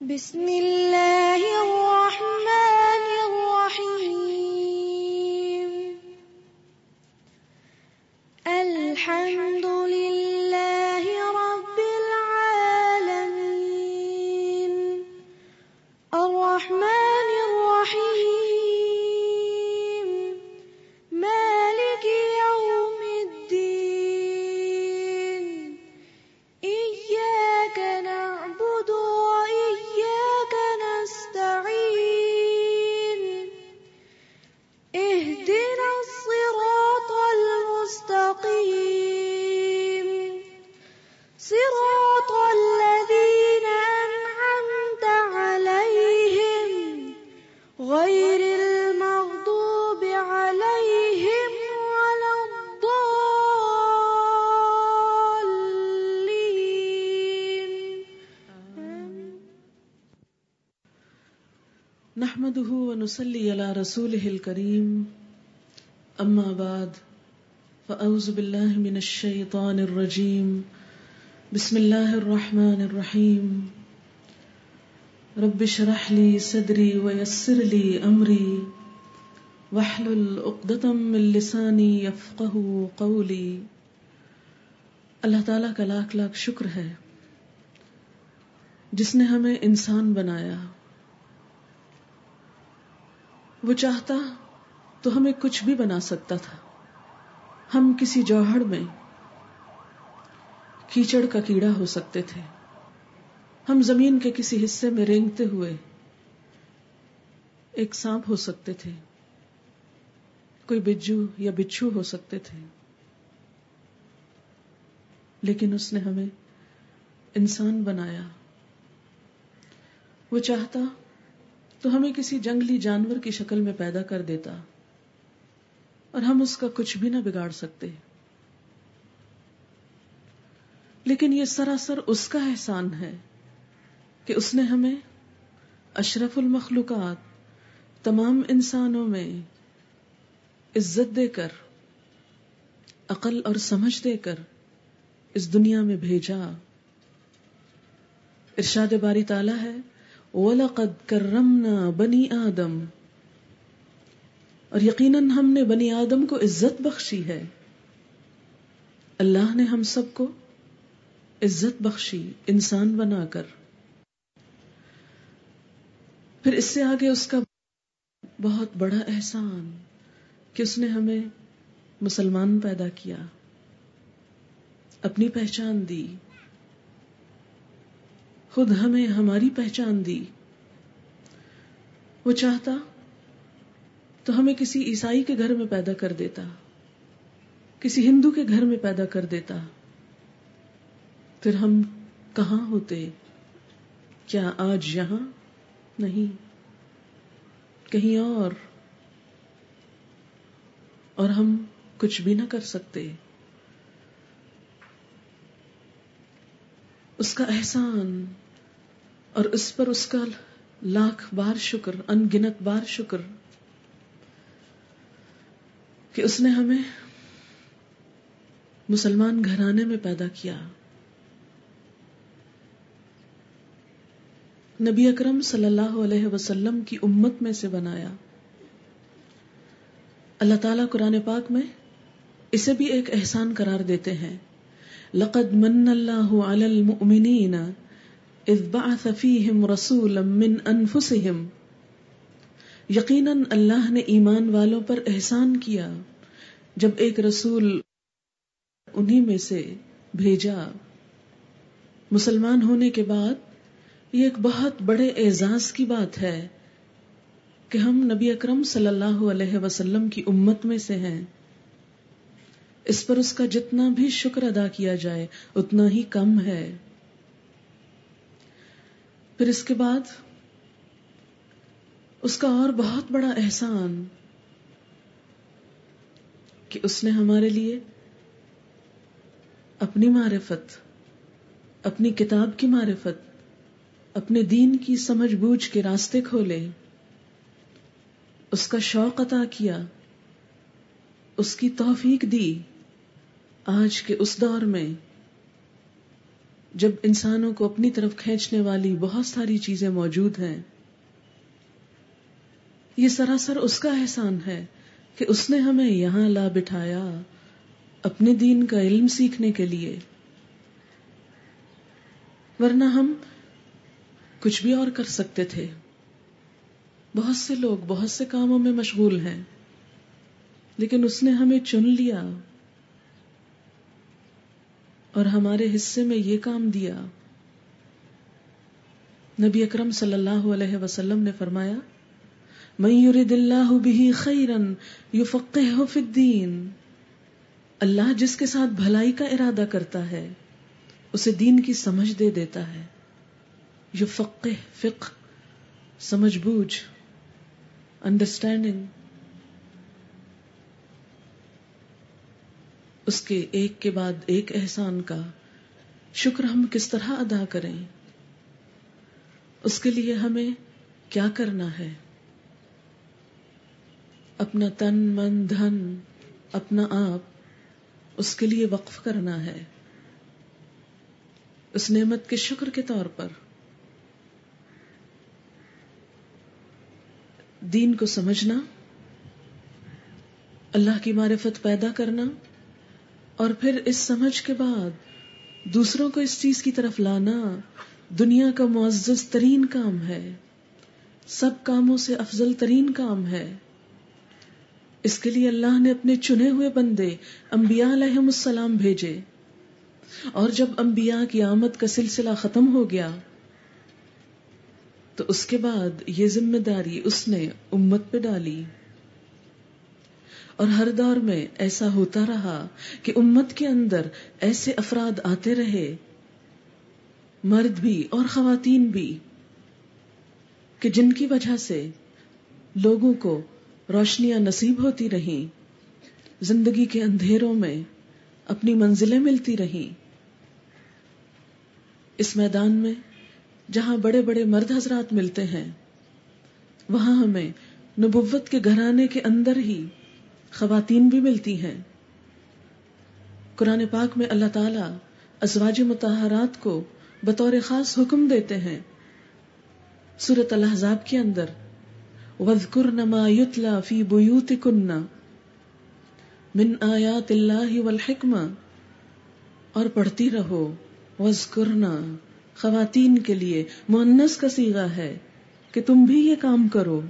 بسم اللہ رسوله الكريم. أما بعد، فأعوذ بالله من الشيطان الرجيم. بسم الله الرحمن الرحيم. رب اشرح لي صدري ويسر لي أمري. واحلل عقدة من لساني يفقه قولي. اللہ تعالیٰ کا لاکھ لاکھ شکر ہے۔ جس نے ہمیں انسان بنایا وہ چاہتا تو ہمیں کچھ بھی بنا سکتا تھا۔ ہم کسی جوہڑ میں کیچڑ کا کیڑا ہو سکتے تھے۔ ہم زمین کے کسی حصے میں رینگتے ہوئے ایک سانپ ہو سکتے تھے۔ کوئی بجو یا بچھو ہو سکتے تھے۔ لیکن اس نے ہمیں انسان بنایا۔ وہ چاہتا تو ہمیں کسی جنگلی جانور کی شکل میں پیدا کر دیتا اور ہم اس کا کچھ بھی نہ بگاڑ سکتے۔ لیکن یہ سراسر اس کا احسان ہے کہ اس نے ہمیں اشرف المخلوقات، تمام انسانوں میں عزت دے کر، عقل اور سمجھ دے کر اس دنیا میں بھیجا۔ ارشاد باری تعالی ہے وَلَقَدْ كَرَّمْنَا بَنِي آدم۔ اور یقیناً ہم نے بنی آدم کو عزت بخشی ہے۔ اللہ نے ہم سب کو عزت بخشی، انسان بنا کر۔ پھر اس سے آگے اس کا بہت بڑا احسان کہ اس نے ہمیں مسلمان پیدا کیا، اپنی پہچان دی۔ خود ہمیں ہماری پہچان دی۔ وہ چاہتا تو ہمیں کسی عیسائی کے گھر میں پیدا کر دیتا، کسی ہندو کے گھر میں پیدا کر دیتا۔ پھر ہم کہاں ہوتے؟ کیا آج یہاں؟ نہیں۔ کہیں اور۔ اور ہم کچھ بھی نہ کر سکتے۔ اس کا احسان اور اس پر اس کا لاکھ بار شکر ان گنت بار شکر کہ اس نے ہمیں مسلمان گھرانے میں پیدا کیا۔ نبی اکرم صلی اللہ علیہ وسلم کی امت میں سے بنایا۔ اللہ تعالیٰ قرآن پاک میں اسے بھی ایک احسان قرار دیتے ہیں۔ لقد من اللہ علی المؤمنین اذ بعث فیہم رسولا من انفسہم۔ یقیناً اللہ نے ایمان والوں پر احسان کیا۔ جب ایک رسول انہی میں سے بھیجا۔ مسلمان ہونے کے بعد یہ ایک بہت بڑے اعزاز کی بات ہے کہ ہم نبی اکرم صلی اللہ علیہ وسلم کی امت میں سے ہیں۔ اس پر اس کا جتنا بھی شکر ادا کیا جائے، اتنا ہی کم ہے۔ پھر اس کے بعد اس کا اور بہت بڑا احسان کہ اس نے ہمارے لیے اپنی معرفت، اپنی کتاب کی معرفت، اپنے دین کی سمجھ بوجھ کے راستے کھولے، اس کا شوق عطا کیا، اس کی توفیق دی آج کے اس دور میں۔ جب انسانوں کو اپنی طرف کھینچنے والی بہت ساری چیزیں موجود ہیں، یہ سراسر اس کا احسان ہے کہ اس نے ہمیں یہاں لا بٹھایا اپنے دین کا علم سیکھنے کے لیے۔ ورنہ ہم کچھ بھی اور کر سکتے تھے۔ بہت سے لوگ بہت سے کاموں میں مشغول ہیں، لیکن اس نے ہمیں چن لیا۔ اور ہمارے حصے میں یہ کام دیا۔ نبی اکرم صلی اللہ علیہ وسلم نے فرمایا، من يرد اللہ به خیرا فی الدین اللہ جس کے ساتھ بھلائی کا ارادہ کرتا ہے، اسے دین کی سمجھ دے دیتا ہے۔ یفقہ فقہ، سمجھ بوجھ انڈرسٹینڈنگ اس کے ایک کے بعد ایک احسان کا شکر ہم کس طرح ادا کریں؟ اس کے لیے ہمیں کیا کرنا ہے؟ اپنا تن، من، دھن، اپنا آپ، اس کے لیے وقف کرنا ہے۔ اس نعمت کے شکر کے طور پر۔ دین کو سمجھنا، اللہ کی معرفت پیدا کرنا۔ اور پھر اس سمجھ کے بعد دوسروں کو اس چیز کی طرف لانا دنیا کا معزز ترین کام ہے۔ سب کاموں سے افضل ترین کام ہے۔ اس کے لیے اللہ نے اپنے چنے ہوئے بندے انبیاء علیہ السلام بھیجے۔ اور جب انبیاء کی آمد کا سلسلہ ختم ہو گیا، تو اس کے بعد یہ ذمہ داری اس نے امت پہ ڈالی۔ اور ہر دور میں ایسا ہوتا رہا کہ امت کے اندر ایسے افراد آتے رہے، مرد بھی اور خواتین بھی، کہ جن کی وجہ سے لوگوں کو روشنیاں نصیب ہوتی رہیں، زندگی کے اندھیروں میں اپنی منزلیں ملتی رہیں۔ اس میدان میں جہاں بڑے بڑے مرد حضرات ملتے ہیں، وہاں ہمیں نبوت کے گھرانے کے اندر ہی خواتین بھی ملتی ہیں۔ قرآن پاک میں اللہ تعالی ازواج متحرات کو بطور خاص حکم دیتے ہیں۔ سورت الحضاب کے اندر وَذْكُرْنَ مَا يُتْلَى فِي بُيُوتِكُنَّ من آیات اللہ والحکمہ اور پڑھتی رہو۔ وَذْكُرْنَ خواتین کے لیے مونس کا سیغہ ہے کہ تم بھی یہ کام کرو۔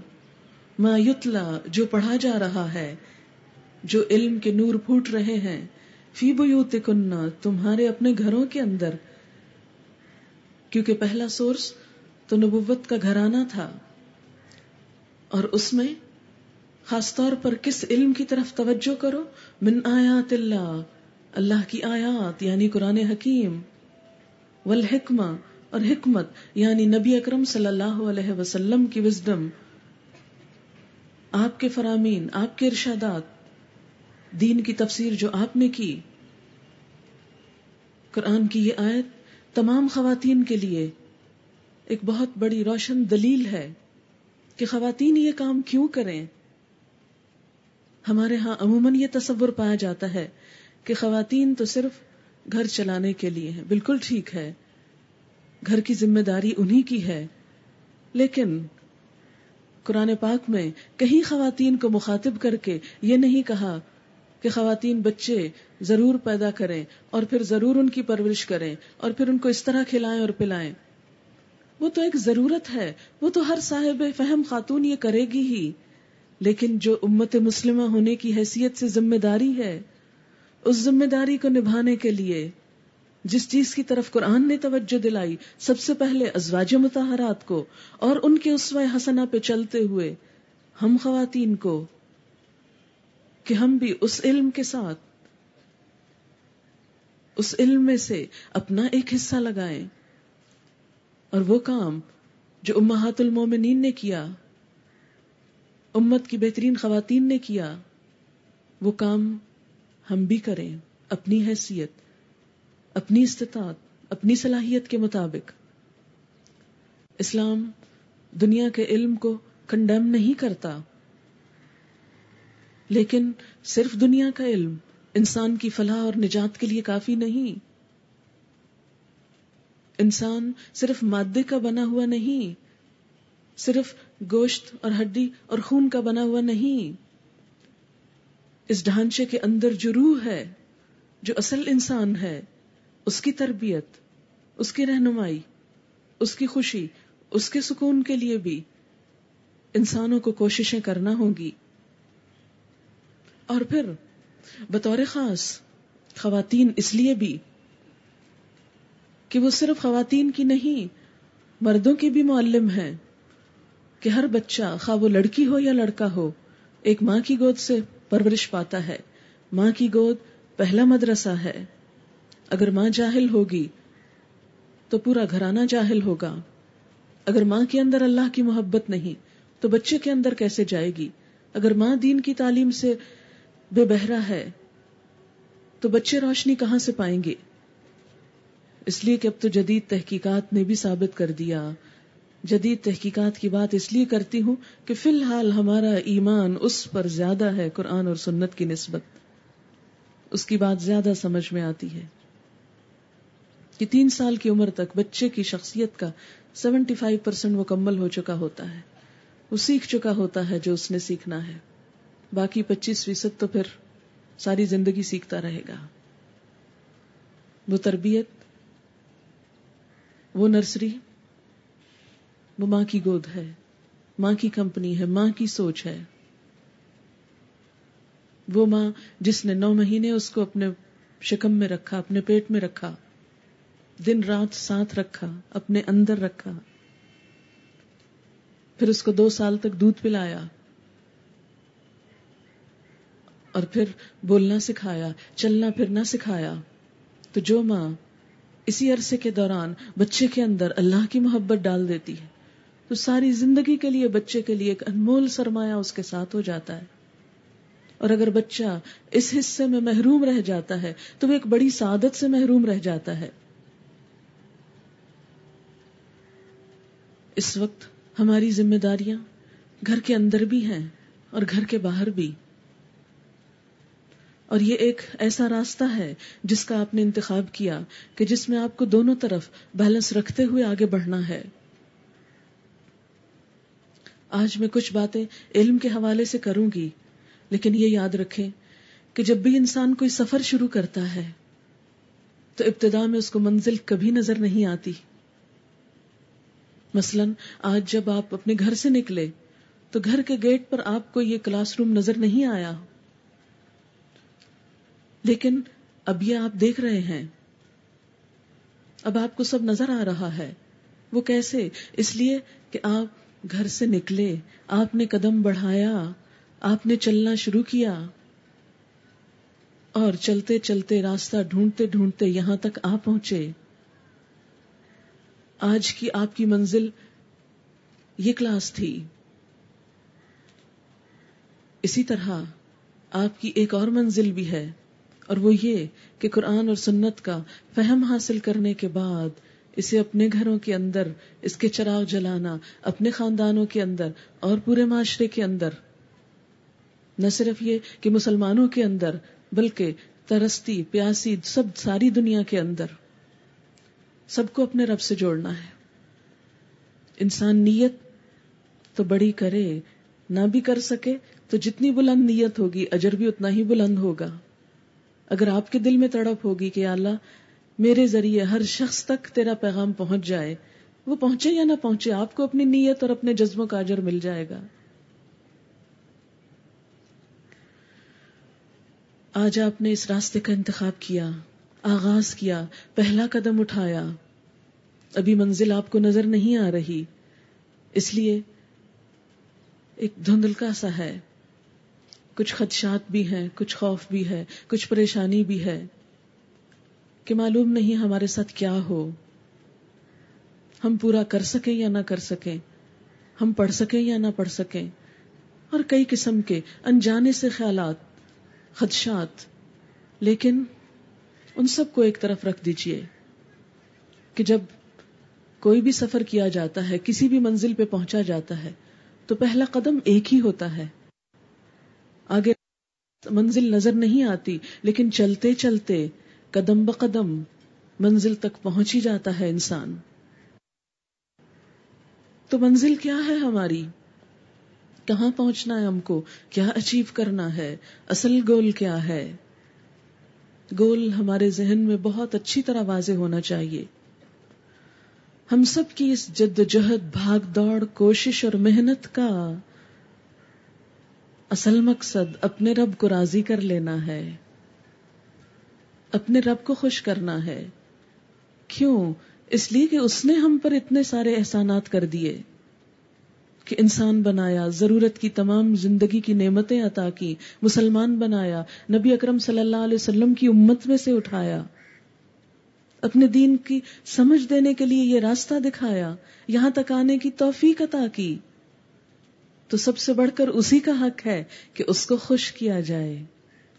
ما یتلا جو پڑھا جا رہا ہے جو علم کے نور پھوٹ رہے ہیں۔ فی بیوتکننا تمہارے اپنے گھروں کے اندر۔ کیونکہ پہلا سورس تو نبوت کا گھرانہ تھا۔ اور اس میں خاص طور پر کس علم کی طرف توجہ کرو؟ من آیات اللہ اللہ کی آیات یعنی قرآن حکیم۔ والحکمہ، اور حکمت یعنی نبی اکرم صلی اللہ علیہ وسلم کی وزڈم آپ کے فرامین، آپ کے ارشادات۔ دین کی تفسیر جو آپ نے کی۔ قرآن کی یہ آیت تمام خواتین کے لیے ایک بہت بڑی روشن دلیل ہے کہ خواتین یہ کام کیوں کریں۔ ہمارے ہاں عموماً یہ تصور پایا جاتا ہے کہ خواتین تو صرف گھر چلانے کے لیے ہیں، بالکل ٹھیک ہے۔ گھر کی ذمہ داری انہی کی ہے۔ لیکن قرآن پاک میں کہیں خواتین کو مخاطب کر کے یہ نہیں کہا کہ خواتین بچے ضرور پیدا کریں اور پھر ضرور ان کی پرورش کریں اور پھر ان کو اس طرح کھلائیں اور پلائیں۔ وہ تو ایک ضرورت ہے، وہ تو ہر صاحب فہم خاتون یہ کرے گی ہی۔ لیکن جو امت مسلمہ ہونے کی حیثیت سے ذمہ داری ہے، اس ذمہ داری کو نبھانے کے لیے جس چیز کی طرف قرآن نے توجہ دلائی، سب سے پہلے ازواج متحرات کو اور ان کے اسوہ حسنہ پہ چلتے ہوئے ہم خواتین کو کہ ہم بھی اس علم کے ساتھ، اس علم میں سے اپنا ایک حصہ لگائیں۔ اور وہ کام جو امہات المومنین نے کیا، امت کی بہترین خواتین نے کیا، وہ کام ہم بھی کریں۔ اپنی حیثیت، اپنی استطاعت، اپنی صلاحیت کے مطابق۔ اسلام دنیا کے علم کو کنڈیم نہیں کرتا۔ لیکن صرف دنیا کا علم انسان کی فلاح اور نجات کے لیے کافی نہیں۔ انسان صرف مادے کا بنا ہوا نہیں، صرف گوشت اور ہڈی اور خون کا بنا ہوا نہیں۔ اس ڈھانچے کے اندر جو روح ہے، جو اصل انسان ہے، اس کی تربیت، اس کی رہنمائی، اس کی خوشی، اس کے سکون کے لیے بھی انسانوں کو کوششیں کرنا ہوں گی۔ اور پھر بطور خاص خواتین اس لیے بھی کہ وہ صرف خواتین کی نہیں، مردوں کی بھی معلم ہے کہ ہر بچہ خواہ وہ لڑکی ہو یا لڑکا ہو، ایک ماں کی گود سے پرورش پاتا ہے۔ ماں کی گود پہلا مدرسہ ہے۔ اگر ماں جاہل ہوگی تو پورا گھرانہ جاہل ہوگا۔ اگر ماں کے اندر اللہ کی محبت نہیں تو بچے کے اندر کیسے جائے گی؟ اگر ماں دین کی تعلیم سے بے بہرا ہے۔ تو بچے روشنی کہاں سے پائیں گے؟ اس لیے کہ اب تو جدید تحقیقات نے بھی ثابت کر دیا۔ جدید تحقیقات کی بات اس لیے کرتی ہوں کہ فی الحال ہمارا ایمان اس پر زیادہ ہے قرآن اور سنت کی نسبت۔ اس کی بات زیادہ سمجھ میں آتی ہے۔ کہ تین سال کی عمر تک بچے کی شخصیت کا سیونٹی فائیو پرسینٹ مکمل ہو چکا ہوتا ہے۔ وہ سیکھ چکا ہوتا ہے جو اس نے سیکھنا ہے۔ باقی پچیس فیصد تو پھر ساری زندگی سیکھتا رہے گا۔ وہ تربیت، وہ نرسری، وہ ماں کی گود ہے، ماں کی کمپنی ہے، ماں کی سوچ ہے۔ وہ ماں جس نے نو مہینے اس کو اپنے شکم میں رکھا، اپنے پیٹ میں رکھا، دن رات ساتھ رکھا، اپنے اندر رکھا۔ پھر اس کو دو سال تک دودھ پلایا۔ اور پھر بولنا سکھایا، چلنا پھرنا سکھایا۔ تو جو ماں اسی عرصے کے دوران بچے کے اندر اللہ کی محبت ڈال دیتی ہے، تو ساری زندگی کے لیے، بچے کے لیے ایک انمول سرمایہ اس کے ساتھ ہو جاتا ہے۔ اور اگر بچہ اس حصے میں محروم رہ جاتا ہے، تو وہ ایک بڑی سعادت سے محروم رہ جاتا ہے۔ اس وقت ہماری ذمہ داریاں گھر کے اندر بھی ہیں اور گھر کے باہر بھی۔ اور یہ ایک ایسا راستہ ہے جس کا آپ نے انتخاب کیا کہ جس میں آپ کو دونوں طرف بیلنس رکھتے ہوئے آگے بڑھنا ہے۔ آج میں کچھ باتیں علم کے حوالے سے کروں گی، لیکن یہ یاد رکھیں کہ جب بھی انسان کوئی سفر شروع کرتا ہے، تو ابتدا میں اس کو منزل کبھی نظر نہیں آتی۔ مثلا آج جب آپ اپنے گھر سے نکلے، تو گھر کے گیٹ پر آپ کو یہ کلاس روم نظر نہیں آیا۔ لیکن اب یہ آپ دیکھ رہے ہیں۔ اب آپ کو سب نظر آ رہا ہے۔ وہ کیسے؟ اس لیے کہ آپ گھر سے نکلے، آپ نے قدم بڑھایا، آپ نے چلنا شروع کیا۔ اور چلتے چلتے راستہ ڈھونڈتے ڈھونڈتے یہاں تک آ پہنچے۔ آج کی آپ کی منزل یہ کلاس تھی۔ اسی طرح آپ کی ایک اور منزل بھی ہے۔ اور وہ یہ کہ قرآن اور سنت کا فہم حاصل کرنے کے بعد اسے اپنے گھروں کے اندر، اس کے چراغ جلانا، اپنے خاندانوں کے اندر اور پورے معاشرے کے اندر۔ نہ صرف یہ کہ مسلمانوں کے اندر، بلکہ ترستی، پیاسی، سب، ساری دنیا کے اندر۔ سب کو اپنے رب سے جوڑنا ہے۔ انسان نیت تو بڑی کرے، نہ بھی کر سکے تو جتنی بلند نیت ہوگی، اجر بھی اتنا ہی بلند ہوگا۔ اگر آپ کے دل میں تڑپ ہوگی کہ اللہ، میرے ذریعے ہر شخص تک تیرا پیغام پہنچ جائے، وہ پہنچے یا نہ پہنچے، آپ کو اپنی نیت اور اپنے جذبوں کا اجر مل جائے گا۔ آج آپ نے اس راستے کا انتخاب کیا، آغاز کیا، پہلا قدم اٹھایا۔ ابھی منزل آپ کو نظر نہیں آ رہی، اس لیے ایک دھندلکا سا ہے۔ کچھ خدشات بھی ہیں، کچھ خوف بھی ہے، کچھ پریشانی بھی ہے کہ معلوم نہیں ہمارے ساتھ کیا ہو۔ ہم پورا کر سکیں یا نہ کر سکیں؟ ہم پڑھ سکیں یا نہ پڑھ سکیں؟ اور کئی قسم کے انجانے سے خیالات، خدشات، لیکن ان سب کو ایک طرف رکھ دیجیے کہ جب کوئی بھی سفر کیا جاتا ہے، کسی بھی منزل پہ پہنچا جاتا ہے، تو پہلا قدم ایک ہی ہوتا ہے۔ آگے منزل نظر نہیں آتی، لیکن چلتے چلتے قدم بقدم منزل تک پہنچ ہی جاتا ہے انسان۔ تو منزل کیا ہے ہماری؟ کہاں پہنچنا ہے ہم کو؟ کیا اچیو کرنا ہے؟ اصل گول کیا ہے؟ گول ہمارے ذہن میں بہت اچھی طرح واضح ہونا چاہیے۔ ہم سب کی اس جد جہد، بھاگ دوڑ، کوشش اور محنت کا اصل مقصد اپنے رب کو راضی کر لینا ہے۔ اپنے رب کو خوش کرنا ہے۔ کیوں؟ اس لیے کہ اس نے ہم پر اتنے سارے احسانات کر دیے کہ انسان بنایا، ضرورت کی تمام زندگی کی نعمتیں عطا کی، مسلمان بنایا، نبی اکرم صلی اللہ علیہ وسلم کی امت میں سے اٹھایا۔ اپنے دین کی سمجھ دینے کے لیے یہ راستہ دکھایا، یہاں تک آنے کی توفیق عطا کی۔ تو سب سے بڑھ کر اسی کا حق ہے کہ اس کو خوش کیا جائے،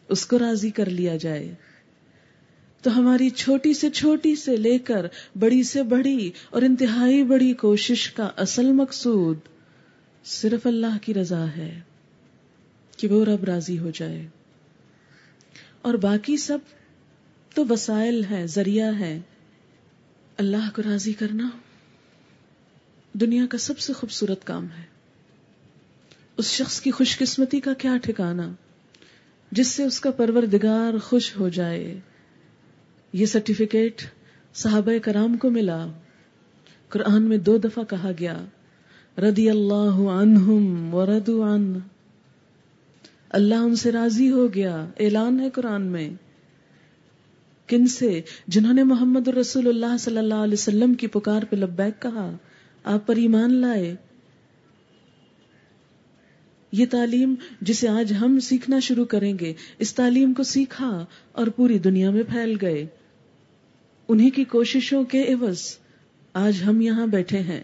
اس کو راضی کر لیا جائے۔ تو ہماری چھوٹی سے چھوٹی سے لے کر بڑی سے بڑی اور انتہائی بڑی کوشش کا اصل مقصود صرف اللہ کی رضا ہے کہ وہ رب راضی ہو جائے۔ اور باقی سب تو وسائل ہے ذریعہ ہے اللہ کو راضی کرنا دنیا کا سب سے خوبصورت کام ہے۔ اس شخص کی خوش قسمتی کا کیا ٹھکانا جس سے اس کا پروردگار خوش ہو جائے۔ یہ سرٹیفکیٹ صحابہ کرام کو ملا۔ قرآن میں دو دفعہ کہا گیا ردی اللہ عنہم وردو عن۔ اللہ ان سے راضی ہو گیا۔ اعلان ہے قرآن میں۔ کن سے؟ جنہوں نے محمد رسول اللہ صلی اللہ علیہ وسلم کی پکار پہ لبیک کہا، آپ پر ایمان لائے۔ یہ تعلیم جسے آج ہم سیکھنا شروع کریں گے، اس تعلیم کو سیکھا اور پوری دنیا میں پھیل گئے۔ انہی کی کوششوں کے عوض آج ہم یہاں بیٹھے ہیں۔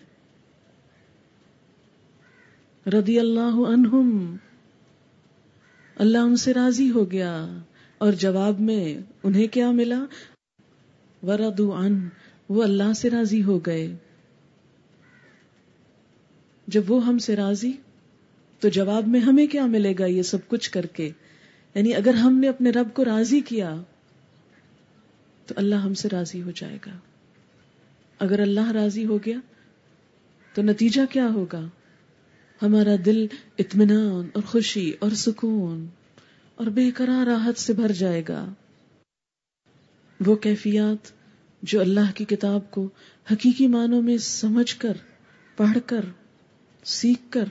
رضی اللہ عنہم، اللہ ان سے راضی ہو گیا اور جواب میں انہیں کیا ملا؟ وردو عن، وہ اللہ سے راضی ہو گئے۔ جب وہ ہم سے راضی تو جواب میں ہمیں کیا ملے گا یہ سب کچھ کر کے؟ یعنی اگر ہم نے اپنے رب کو راضی کیا، تو اللہ ہم سے راضی ہو جائے گا۔ اگر اللہ راضی ہو گیا، تو نتیجہ کیا ہوگا؟ ہمارا دل اطمینان اور خوشی اور سکون اور بے قرار راحت سے بھر جائے گا۔ وہ کیفیات جو اللہ کی کتاب کو حقیقی معنوں میں سمجھ کر، پڑھ کر، سیکھ کر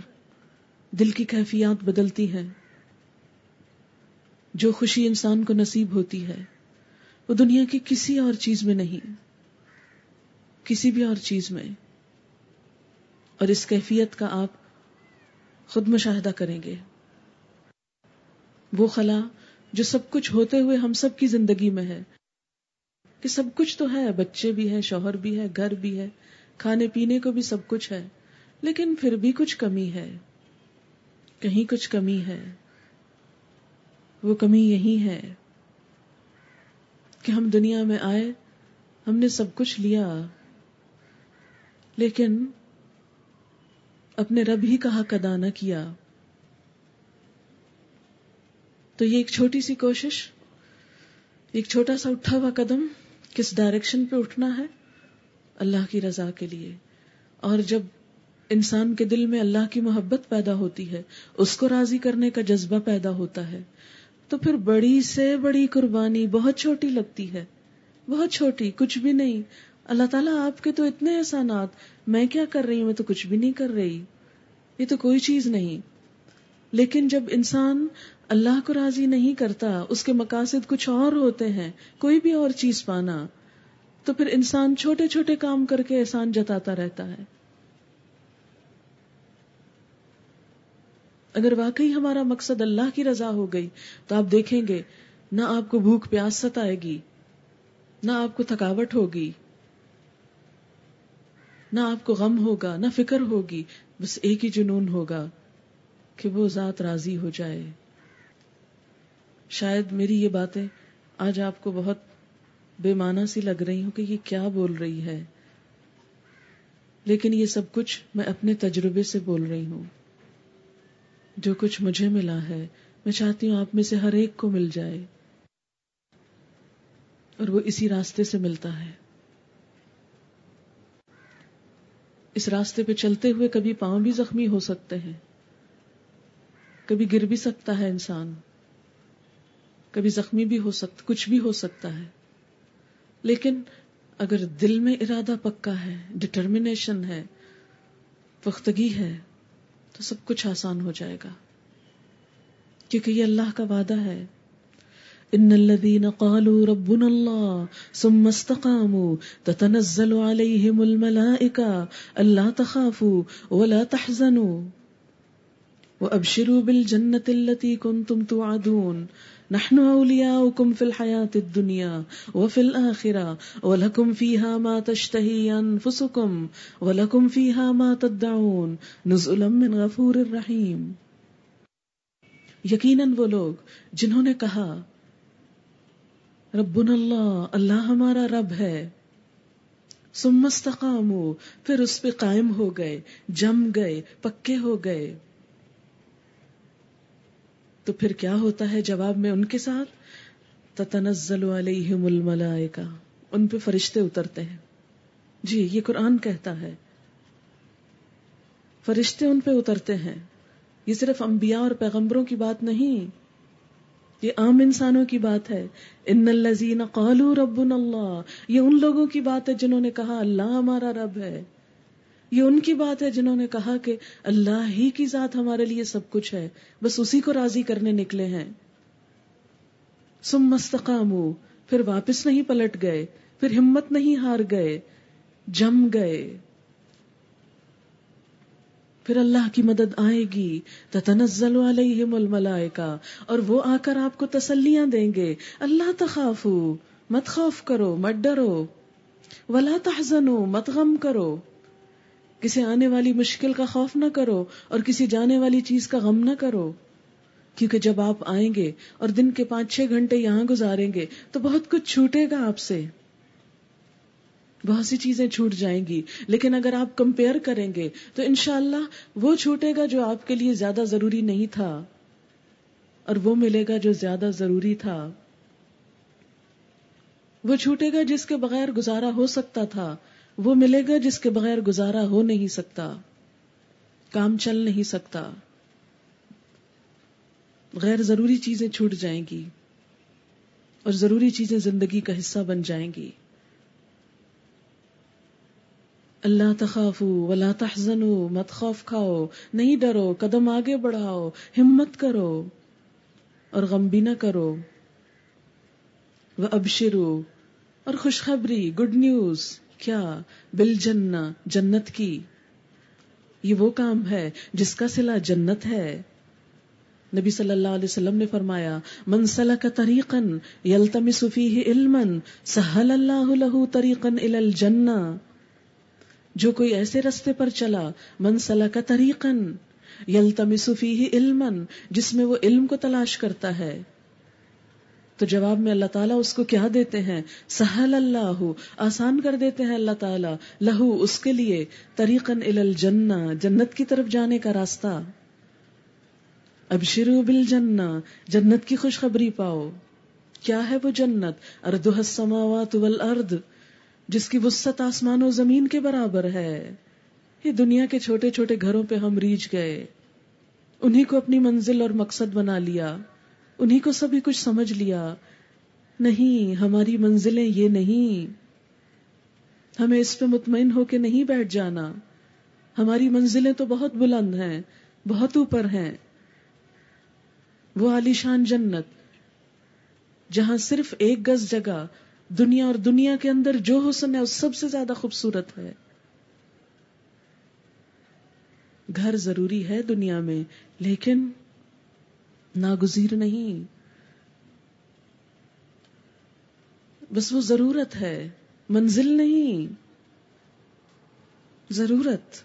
دل کی کیفیات بدلتی ہے۔ جو خوشی انسان کو نصیب ہوتی ہے، وہ دنیا کی کسی اور چیز میں نہیں، کسی بھی اور چیز میں۔ اور اس کیفیت کا آپ خود مشاہدہ کریں گے۔ وہ خلا جو سب کچھ ہوتے ہوئے ہم سب کی زندگی میں ہے۔ کہ سب کچھ تو ہے، بچے بھی ہے شوہر بھی ہے، گھر بھی ہے، کھانے پینے کو بھی سب کچھ ہے، لیکن پھر بھی کچھ کمی ہے۔ کہیں کچھ کمی ہے۔ وہ کمی یہی ہے کہ ہم دنیا میں آئے، ہم نے سب کچھ لیا، لیکن اپنے رب ہی کا حق ادا نہ کیا۔ تو یہ ایک چھوٹی سی کوشش، ایک چھوٹا سا اٹھا ہوا قدم کس ڈائریکشن پہ اٹھنا ہے؟ اللہ کی رضا کے لیے۔ اور جب انسان کے دل میں اللہ کی محبت پیدا ہوتی ہے، اس کو راضی کرنے کا جذبہ پیدا ہوتا ہے۔ تو پھر بڑی سے بڑی قربانی بہت چھوٹی لگتی ہے۔ بہت چھوٹی، کچھ بھی نہیں۔ اللہ تعالیٰ آپ کے تو اتنے احسانات، میں کیا کر رہی ہوں؟ میں تو کچھ بھی نہیں کر رہی۔ یہ تو کوئی چیز نہیں۔ لیکن جب انسان اللہ کو راضی نہیں کرتا، اس کے مقاصد کچھ اور ہوتے ہیں، کوئی بھی اور چیز پانا، تو پھر انسان چھوٹے چھوٹے کام کر کے احسان جتاتا رہتا ہے۔ اگر واقعی ہمارا مقصد اللہ کی رضا ہو گئی، تو آپ دیکھیں گے، نہ آپ کو بھوک پیاس ستائے گی، نہ آپ کو تھکاوٹ ہوگی، نہ آپ کو غم ہوگا، نہ فکر ہوگی، بس ایک ہی جنون ہوگا کہ وہ ذات راضی ہو جائے۔ شاید میری یہ باتیں آج آپ کو بہت بے معنی سی لگ رہی ہوں کہ یہ کیا بول رہی ہے۔ لیکن یہ سب کچھ میں اپنے تجربے سے بول رہی ہوں۔ جو کچھ مجھے ملا ہے، میں چاہتی ہوں آپ میں سے ہر ایک کو مل جائے۔ اور وہ اسی راستے سے ملتا ہے۔ اس راستے پہ چلتے ہوئے کبھی پاؤں بھی زخمی ہو سکتے ہیں۔ کبھی گر بھی سکتا ہے انسان۔ کبھی زخمی بھی ہو سکتا، کچھ بھی ہو سکتا ہے۔ لیکن اگر دل میں ارادہ پکا ہے ڈٹرمنیشن ہے پختگی ہے تو سب کچھ آسان ہو جائے گا۔ کیونکہ یہ اللہ کا وعدہ ہے۔ ان الذين قالوا ربنا الله ثم استقاموا تتنزل عليهم الملائكه الا تخافوا ولا تحزنوا وابشروا بالجنه التي كنتم توعدون۔ نحن اولياؤكم في الحياه الدنيا وفي الاخره ولكم فيها ما تشتهي انفسكم ولكم فيها ما تدعون نزلا من غفور رحيم یقیناً وہ لوگ جنہوں نے کہا رب اللہ اللہ ہمارا رب ہے۔ سم سمستقام پھر اس پہ قائم ہو گئے، جم گئے، پکے ہو گئے۔ تو پھر کیا ہوتا ہے جواب میں ان کے ساتھ؟ تتنزل علیہم الملائکہ ان پہ فرشتے اترتے ہیں۔ جی یہ قرآن کہتا ہے۔ فرشتے ان پہ اترتے ہیں۔ یہ صرف انبیاء اور پیغمبروں کی بات نہیں، یہ عام انسانوں کی بات ہے۔ ان الزین قالو رب اللہ یہ ان لوگوں کی بات ہے جنہوں نے کہا اللہ ہمارا رب ہے۔ یہ ان کی بات ہے جنہوں نے کہا کہ اللہ ہی کی ذات ہمارے لیے سب کچھ ہے، بس اسی کو راضی کرنے نکلے ہیں۔ سم مستقام پھر واپس نہیں پلٹ گئے، پھر ہمت نہیں ہار گئے، جم گئے۔ پھر اللہ کی مدد آئے گی۔ تتنزل علیہم الملائکہ، اور وہ آ کر آپ کو تسلیاں دیں گے۔ اللہ تخافو مت خوف کرو، مت ڈرو۔ ولا تحزنو مت غم کرو۔ کسی آنے والی مشکل کا خوف نہ کرو اور کسی جانے والی چیز کا غم نہ کرو۔ کیونکہ جب آپ آئیں گے اور دن کے پانچ چھ گھنٹے یہاں گزاریں گے تو بہت کچھ چھوٹے گا آپ سے۔ بہت سی چیزیں چھوٹ جائیں گی، لیکن اگر آپ کمپیئر کریں گے تو انشاءاللہ وہ چھوٹے گا جو آپ کے لیے زیادہ ضروری نہیں تھا، اور وہ ملے گا جو زیادہ ضروری تھا۔ وہ چھوٹے گا جس کے بغیر گزارا ہو سکتا تھا۔ وہ ملے گا جس کے بغیر گزارا ہو نہیں سکتا، کام چل نہیں سکتا، غیر ضروری چیزیں چھوٹ جائیں گی اور ضروری چیزیں زندگی کا حصہ بن جائیں گی۔ اللہ تخافو ولا تحزنو، مت خوف کھاؤ، نہیں ڈرو، قدم آگے بڑھاؤ، ہمت کرو اور غم بھی نہ کرو۔ وہ ابشرو اور خوشخبری گڈ نیوز کیا بل جنا جنت کی؟ یہ وہ کام ہے جس کا سلا جنت ہے۔ نبی صلی اللہ علیہ وسلم نے فرمایا، من سلک طریقا یلتمس فیہ علما، سہل اللہ له طریقا الى الجنہ جو کوئی ایسے رستے پر چلا منسلا کا طریقن یل تمسفی ہی جس میں وہ علم کو تلاش کرتا ہے۔ تو جواب میں اللہ تعالیٰ اس کو کیا دیتے ہیں؟ سہل اللہ، آسان کر دیتے ہیں اللہ تعالیٰ۔ لہو، اس کے لیے۔ طریقن الجنہ جنت کی طرف جانے کا راستہ۔ اب شروع بل جنت کی خوشخبری پاؤ۔ کیا ہے وہ جنت؟ ارد السماوات والارض، جس کی وسط آسمان و زمین کے برابر ہے۔ یہ دنیا کے چھوٹے چھوٹے گھروں پہ ہم ریچ گئے۔ انہیں کو اپنی منزل اور مقصد بنا لیا۔ انہیں کو سبھی کچھ سمجھ لیا۔ نہیں، ہماری منزلیں یہ نہیں۔ ہمیں اس پہ مطمئن ہو کے نہیں بیٹھ جانا۔ ہماری منزلیں تو بہت بلند ہیں، بہت اوپر ہیں۔ وہ عالیشان جنت، جہاں صرف ایک گز جگہ دنیا اور دنیا کے اندر جو حسن ہے وہ سب سے زیادہ خوبصورت ہے۔ گھر ضروری ہے دنیا میں، لیکن ناگزیر نہیں۔ بس وہ ضرورت ہے، منزل نہیں۔ ضرورت۔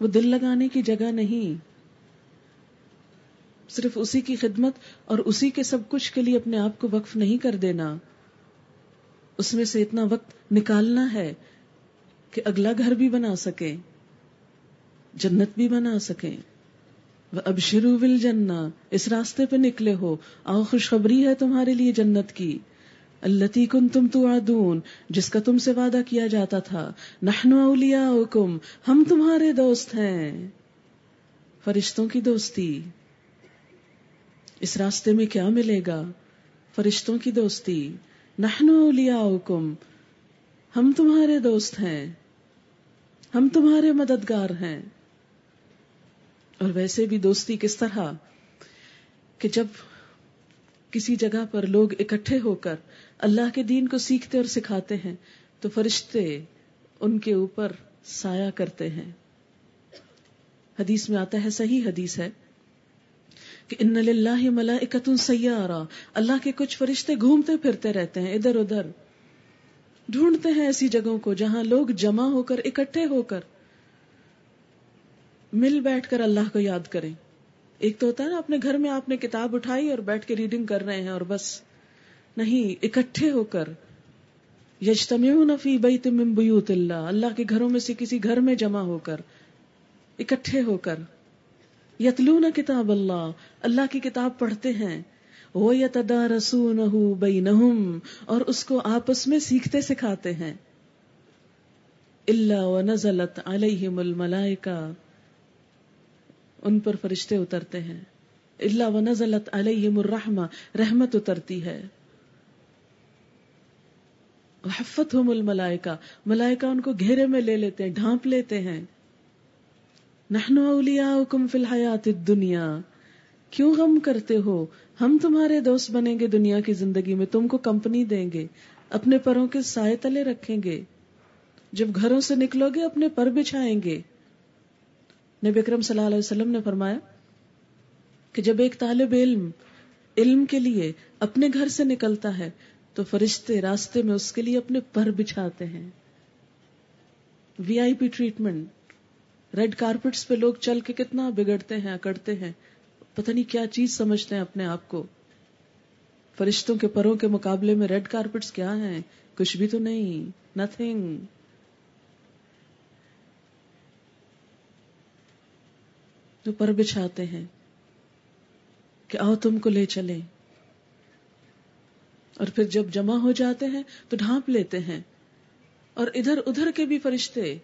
وہ دل لگانے کی جگہ نہیں۔ صرف اسی کی خدمت اور اسی کے سب کچھ کے لیے اپنے آپ کو وقف نہیں کر دینا۔ اس میں سے اتنا وقت نکالنا ہے کہ اگلا گھر بھی بنا سکے، جنت بھی بنا سکیں اب شروع جنا اس راستے پہ نکلے ہو۔ آؤ خوشخبری ہے تمہارے لیے جنت کی۔ التی کن تم تو جس کا تم سے وعدہ کیا جاتا تھا۔ نحنو اولیاؤکم ہم تمہارے دوست ہیں۔ فرشتوں کی دوستی۔ اس راستے میں کیا ملے گا؟ فرشتوں کی دوستی۔ نحنو اولیاؤکم ہم تمہارے دوست ہیں۔ ہم تمہارے مددگار ہیں۔ اور ویسے بھی دوستی کس طرح کہ جب کسی جگہ پر لوگ اکٹھے ہو کر اللہ کے دین کو سیکھتے اور سکھاتے ہیں، تو فرشتے ان کے اوپر سایہ کرتے ہیں۔ حدیث میں آتا ہے، صحیح حدیث ہے کہ ان للہ ملائکۃ سیارہ، اللہ کے کچھ فرشتے گھومتے پھرتے رہتے ہیں ادھر ادھر، ڈھونڈتے ہیں ایسی جگہوں کو جہاں لوگ جمع ہو کر اکٹھے ہو کر مل بیٹھ کر اللہ کو یاد کریں۔ ایک تو ہوتا ہے نا، اپنے گھر میں آپ نے کتاب اٹھائی اور بیٹھ کے ریڈنگ کر رہے ہیں اور بس۔ نہیں، اکٹھے ہو کر۔ یجتمعون فی بیت من بیوت اللہ اللہ کے گھروں میں سے کسی گھر میں جمع ہو کر۔ اکٹھے ہو کر۔ یتلون کتاب اللہ اللہ کی کتاب پڑھتے ہیں۔ وہ یتدا رسون بینہم، اور اس کو آپس میں سیکھتے سکھاتے ہیں۔ اللہ و نزلت علیہم الملائکہ۔ ان پر فرشتے اترتے ہیں۔ اللہ و نزلت علیہم الرحمہ، رحمت اترتی ہے۔ حفتہم الملائکہ، ملائکہ ان کو گھیرے میں لے لیتے ہیں، ڈھانپ لیتے ہیں۔ نحن اولیاؤکم فی الحیات الدنیا۔ کیوں غم کرتے ہو؟ ہم تمہارے دوست بنیں گے دنیا کی زندگی میں، تم کو کمپنی دیں گے، اپنے پروں کے سائے تلے رکھیں گے۔ جب گھروں سے نکلو گے، اپنے پر بچھائیں گے۔ نبی اکرم صلی اللہ علیہ وسلم نے فرمایا کہ جب ایک طالب علم علم کے لیے اپنے گھر سے نکلتا ہے، تو فرشتے راستے میں اس کے لیے اپنے پر بچھاتے ہیں۔ V I P treatment, red carpets پہ لوگ چل کے کتنا بگڑتے ہیں، اکڑتے ہیں، پتہ نہیں کیا چیز سمجھتے ہیں اپنے آپ کو۔ فرشتوں کے پروں کے مقابلے میں ریڈ کارپٹس کیا ہیں؟ کچھ بھی تو نہیں نتھنگ جو پر بچھاتے ہیں کہ آؤ تم کو لے چلے اور پھر جب جمع ہو جاتے ہیں تو ڈھانپ لیتے ہیں۔ اور ادھر ادھر کے بھی فرشتے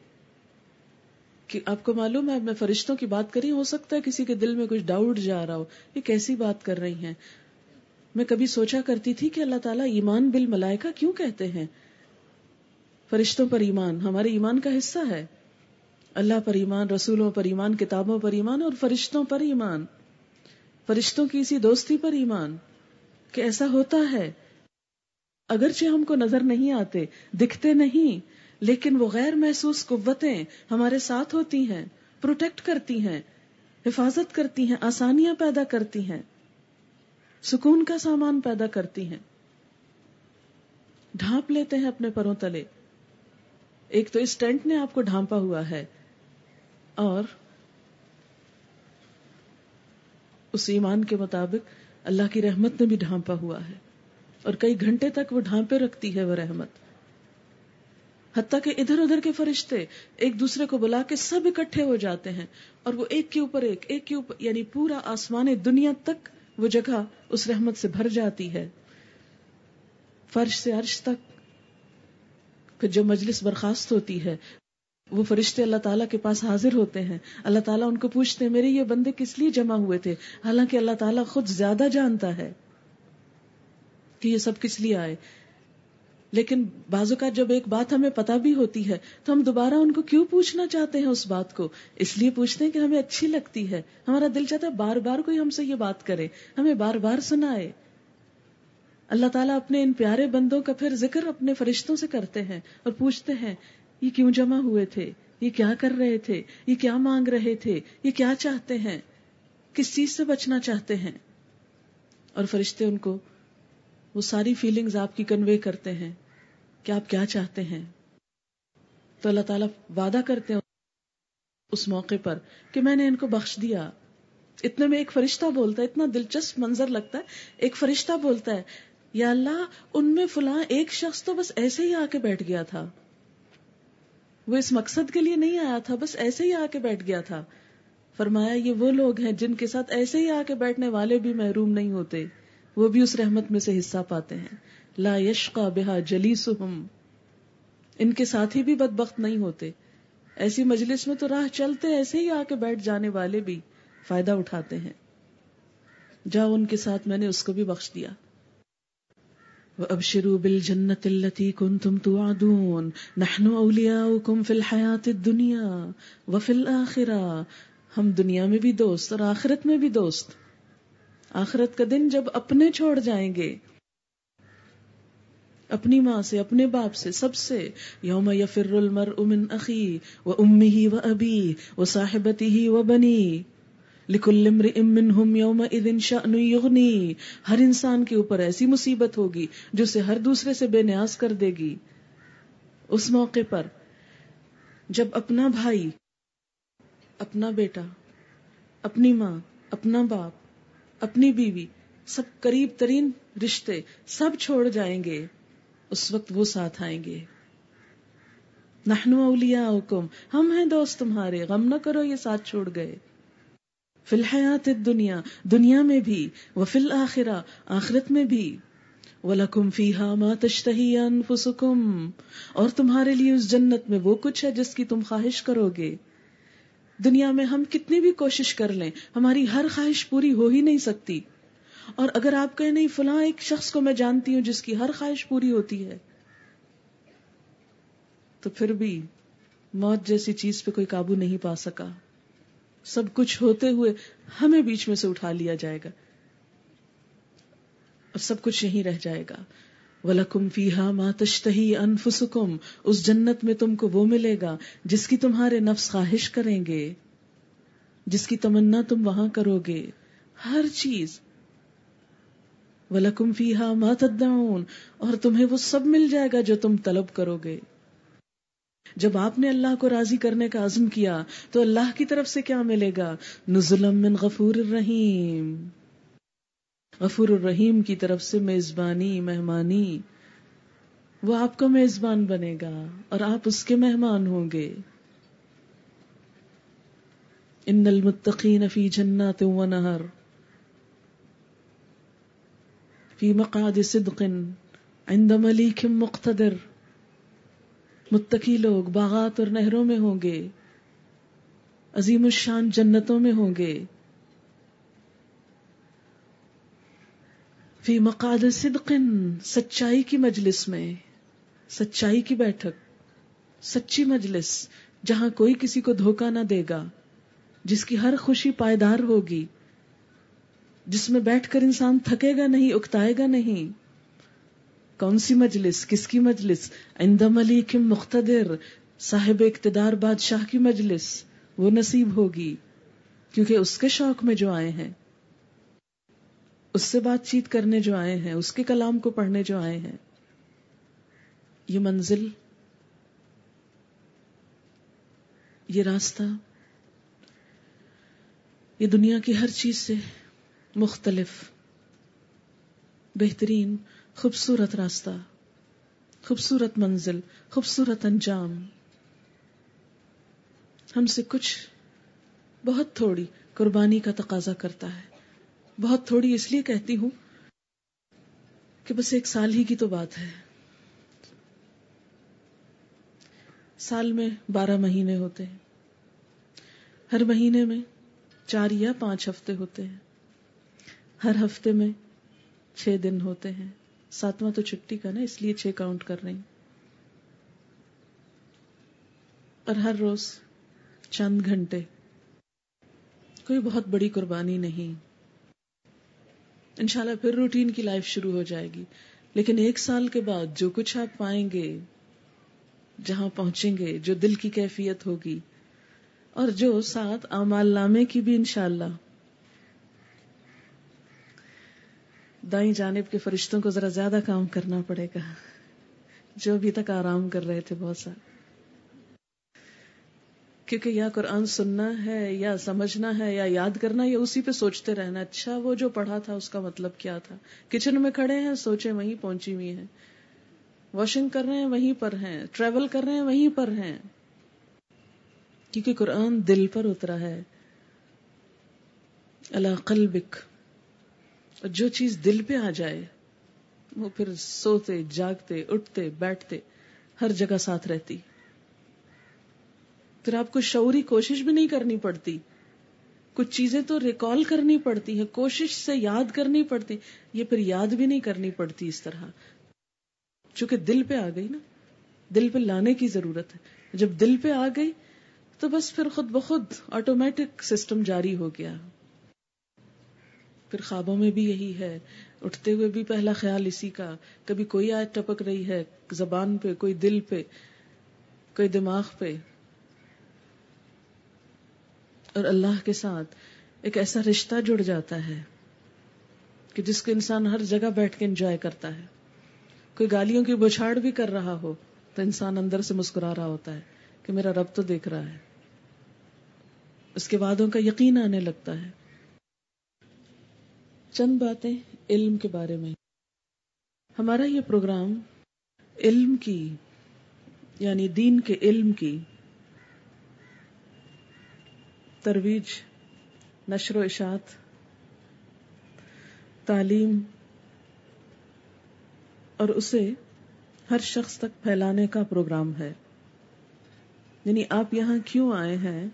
کہ آپ کو معلوم ہے میں فرشتوں کی بات کری ہو سکتا ہے کسی کے دل میں کچھ ڈاؤٹ جا رہا ہو۔ یہ کیسی بات کر رہی ہیں؟ میں کبھی سوچا کرتی تھی کہ اللہ تعالیٰ ایمان بل ملائکہ کیوں کہتے ہیں؟ فرشتوں پر ایمان، ہمارے ایمان کا حصہ ہے۔ اللہ پر ایمان، رسولوں پر ایمان، کتابوں پر ایمان اور فرشتوں پر ایمان۔ فرشتوں کی اسی دوستی پر ایمان کہ ایسا ہوتا ہے۔ اگرچہ ہم کو نظر نہیں آتے، دکھتے نہیں، لیکن وہ غیر محسوس قوتیں ہمارے ساتھ ہوتی ہیں، پروٹیکٹ کرتی ہیں، حفاظت کرتی ہیں، آسانیاں پیدا کرتی ہیں، سکون کا سامان پیدا کرتی ہیں۔ ڈھانپ لیتے ہیں اپنے پروں تلے۔ ایک تو اس ٹینٹ نے آپ کو ڈھانپا ہوا ہے۔ اور اس ایمان کے مطابق اللہ کی رحمت نے بھی ڈھانپا ہوا ہے اور کئی گھنٹے تک وہ ڈھانپے رکھتی ہے وہ رحمت۔ حتیٰ کہ ادھر ادھر کے فرشتے ایک دوسرے کو بلا کے سب اکٹھے ہو جاتے ہیں اور وہ ایک کے اوپر ایک ایک کے اوپر یعنی پورا آسمان دنیا تک وہ جگہ اس رحمت سے بھر جاتی ہے۔ فرش سے عرش تک پھر جب مجلس برخاست ہوتی ہے وہ فرشتے اللہ تعالیٰ کے پاس حاضر ہوتے ہیں۔ اللہ تعالیٰ ان کو پوچھتے ہیں، میرے یہ بندے کس لیے جمع ہوئے تھے؟ حالانکہ اللہ تعالیٰ خود زیادہ جانتا ہے کہ یہ سب کس لیے آئے۔ لیکن بازو کا جب ایک بات ہمیں پتا بھی ہوتی ہے، تو ہم دوبارہ ان کو کیوں پوچھنا چاہتے ہیں اس بات کو؟ اس لیے پوچھتے ہیں کہ ہمیں اچھی لگتی ہے۔ ہمارا دل چاہتا ہے بار بار کوئی ہم سے یہ بات کرے، ہمیں بار بار سنائے۔ اللہ تعالیٰ اپنے ان پیارے بندوں کا پھر ذکر اپنے فرشتوں سے کرتے ہیں اور پوچھتے ہیں یہ کیوں جمع ہوئے تھے؟ یہ کیا کر رہے تھے؟ یہ کیا مانگ رہے تھے؟ یہ کیا چاہتے ہیں؟ کس چیز سے بچنا چاہتے ہیں؟ اور فرشتے ان کو، وہ ساری فیلنگز آپ کی کنوے کرتے ہیں کہ آپ کیا چاہتے ہیں؟ تو اللہ تعالیٰ وعدہ کرتے ہیں اس موقع پر کہ میں نے ان کو بخش دیا۔ اتنے میں ایک فرشتہ بولتا ہے، اتنا دلچسپ منظر لگتا ہے۔ ایک فرشتہ بولتا ہے، یا اللہ، ان میں فلاں ایک شخص تو بس ایسے ہی آ کے بیٹھ گیا تھا۔ وہ اس مقصد کے لیے نہیں آیا تھا، بس ایسے ہی آ کے بیٹھ گیا تھا۔ فرمایا، یہ وہ لوگ ہیں جن کے ساتھ ایسے ہی آ کے بیٹھنے والے بھی محروم نہیں ہوتے، وہ بھی اس رحمت میں سے حصہ پاتے ہیں۔ لا یشقا بہا جلیسہم، ان کے ساتھی بھی بدبخت نہیں ہوتے۔ ایسی مجلس میں تو راہ چلتے ایسے ہی آ کے بیٹھ جانے والے بھی فائدہ اٹھاتے ہیں۔ جاؤ، ان کے ساتھ میں نے اس کو بھی بخش دیا۔ وَأَبْشِرُوا بِالْجَنَّةِ الَّتِي كُنْتُمْ تُوعَدُونَ. نَحْنُ أَوْلِيَاؤُكُمْ فِي الْحَيَاةِ الدُّنْيَا وَفِي الْآخِرَةِ. ہم دنیا میں بھی دوست اور آخرت میں بھی دوست. آخرت کا دن جب اپنے چھوڑ جائیں گے. اپنی ماں سے، اپنے باپ سے، سب سے. یوم یفر المرء من اخی و امی و ابی و صاحبتی ہی و بنی لکل امرئ منہم یوم اذن شأن یغنی، ہر انسان کے اوپر ایسی مصیبت ہوگی جو اسے ہر دوسرے سے بے نیاز کر دے گی۔ اس موقع پر جب اپنا بھائی، اپنا بیٹا، اپنی ماں، اپنا باپ، اپنی بیوی، سب قریب ترین رشتے سب چھوڑ جائیں گے، اس وقت وہ ساتھ آئیں گے۔ نحنو اولیاؤکم، ہم ہیں دوست تمہارے، غم نہ کرو یہ ساتھ چھوڑ گئے۔ فی الحیات الدنیا، دنیا میں بھی، وفی الاخرہ، آخرت میں بھی۔ وَلَكُمْ فِيهَا مَا تَشْتَهِي أَنفُسُكُمْ اور تمہارے لیے اس جنت میں وہ کچھ ہے جس کی تم خواہش کرو گے۔ دنیا میں ہم کتنی بھی کوشش کر لیں، ہماری ہر خواہش پوری ہو ہی نہیں سکتی۔ اور اگر آپ کہیں نہیں، فلاں ایک شخص کو میں جانتی ہوں جس کی ہر خواہش پوری ہوتی ہے، تو پھر بھی موت جیسی چیز پہ کوئی قابو نہیں پا سکا۔ سب کچھ ہوتے ہوئے ہمیں بیچ میں سے اٹھا لیا جائے گا۔ اور سب کچھ یہیں رہ جائے گا۔ وَلَكُمْ فِيهَا مَا تَشْتَهِي أَنفُسُكُمْ۔ اس جنت میں تم کو وہ ملے گا جس کی تمہارے نفس خواہش کریں گے۔ جس کی تمنا تم وہاں کرو گے۔ ہر چیز۔ وَلَكُمْ فِيهَا مَا تَدَّعُونَ۔ اور تمہیں وہ سب مل جائے گا جو تم طلب کرو گے۔ جب آپ نے اللہ کو راضی کرنے کا عزم کیا تو اللہ کی طرف سے کیا ملے گا؟ نزلم من غفور الرحیم۔ غفور الرحیم کی طرف سے میزبانی، مہمانی، وہ آپ کا میزبان بنے گا اور آپ اس کے مہمان ہوں گے۔ ان المتقین فی جنات و نہر۔ فی مقعد صدق عند ملیک مقتدر۔ متقی لوگ باغات اور نہروں میں ہوں گے، عظیم الشان جنتوں میں ہوں گے۔ فی مقاد صدق سچائی کی مجلس میں، سچائی کی بیٹھک، سچی مجلس جہاں کوئی کسی کو دھوکہ نہ دے گا، جس کی ہر خوشی پائیدار ہوگی، جس میں بیٹھ کر انسان تھکے گا نہیں، اکتائے گا نہیں۔ کون سی مجلس؟ کس کی مجلس؟ عند ملیک مقتدر، صاحب اقتدار بادشاہ کی مجلس، وہ نصیب ہوگی، کیونکہ اس کے شوق میں جو آئے ہیں، اس سے بات چیت کرنے جو آئے ہیں، اس کے کلام کو پڑھنے جو آئے ہیں۔ یہ منزل، یہ راستہ، یہ دنیا کی ہر چیز سے مختلف، بہترین خوبصورت راستہ، خوبصورت منزل، خوبصورت انجام۔ ہم سے کچھ بہت تھوڑی قربانی کا تقاضا کرتا ہے۔ بہت تھوڑی اس لیے کہتی ہوں کہ بس ایک سال ہی کی تو بات ہے۔ سال میں بارہ مہینے ہوتے ہیں۔ ہر مہینے میں چار یا پانچ ہفتے ہوتے ہیں۔ ہر ہفتے میں چھ دن ہوتے ہیں۔ ساتواں تو چھٹی کا نا، اس لیے چھ کاؤنٹ کر رہی اور ہر روز چند گھنٹے۔ کوئی بہت بڑی قربانی نہیں۔ انشاءاللہ پھر روٹین کی لائف شروع ہو جائے گی۔ لیکن ایک سال کے بعد جو کچھ آپ پائیں گے، جہاں پہنچیں گے، جو دل کی کیفیت ہوگی اور جو ساتھ امال نامے کی بھی انشاءاللہ۔ دائیں جانب کے فرشتوں کو ذرا زیادہ کام کرنا پڑے گا۔ جو ابھی تک آرام کر رہے تھے بہت سارے۔ کیونکہ یا قرآن سننا ہے یا سمجھنا ہے یا یاد کرنا یا اسی پہ سوچتے رہنا۔ اچھا وہ جو پڑھا تھا، اس کا مطلب کیا تھا؟ کچن میں کھڑے ہیں، سوچے وہیں پہنچی ہوئی ہیں۔ واشنگ کر رہے ہیں، وہیں پر ہیں۔ ٹریول کر رہے ہیں، وہیں پر ہیں۔ کیونکہ قرآن دل پر اترا ہے۔ اللہ قلبک جو چیز دل پہ آ جائے، وہ پھر سوتے، جاگتے، اٹھتے، بیٹھتے، ہر جگہ ساتھ رہتی۔ پھر آپ کو شعوری کوشش بھی نہیں کرنی پڑتی۔ کچھ چیزیں تو ریکال کرنی پڑتی ہیں، کوشش سے یاد کرنی پڑتی۔ یہ پھر یاد بھی نہیں کرنی پڑتی اس طرح۔ چونکہ دل پہ آ گئی نا، دل پہ لانے کی ضرورت ہے۔ جب دل پہ آ گئی، تو بس پھر خود بخود آٹومیٹک سسٹم جاری ہو گیا۔ پھر خوابوں میں بھی یہی ہے۔ اٹھتے ہوئے بھی پہلا خیال اسی کا۔ کبھی کوئی آیت ٹپک رہی ہے زبان پہ، کوئی دل پہ، کوئی دماغ پہ۔ اور اللہ کے ساتھ ایک ایسا رشتہ جڑ جاتا ہے کہ جس کو انسان ہر جگہ بیٹھ کے انجوائے کرتا ہے۔ کوئی گالیوں کی بچھاڑ بھی کر رہا ہو تو انسان اندر سے مسکرا رہا ہوتا ہے کہ میرا رب تو دیکھ رہا ہے۔ اس کے وعدوں کا یقین آنے لگتا ہے۔ چند باتیں علم کے بارے میں۔ ہمارا یہ پروگرام علم کی یعنی دین کے علم کی ترویج، نشر و اشاعت، تعلیم اور اسے ہر شخص تک پھیلانے کا پروگرام ہے۔ یعنی آپ یہاں کیوں آئے ہیں؟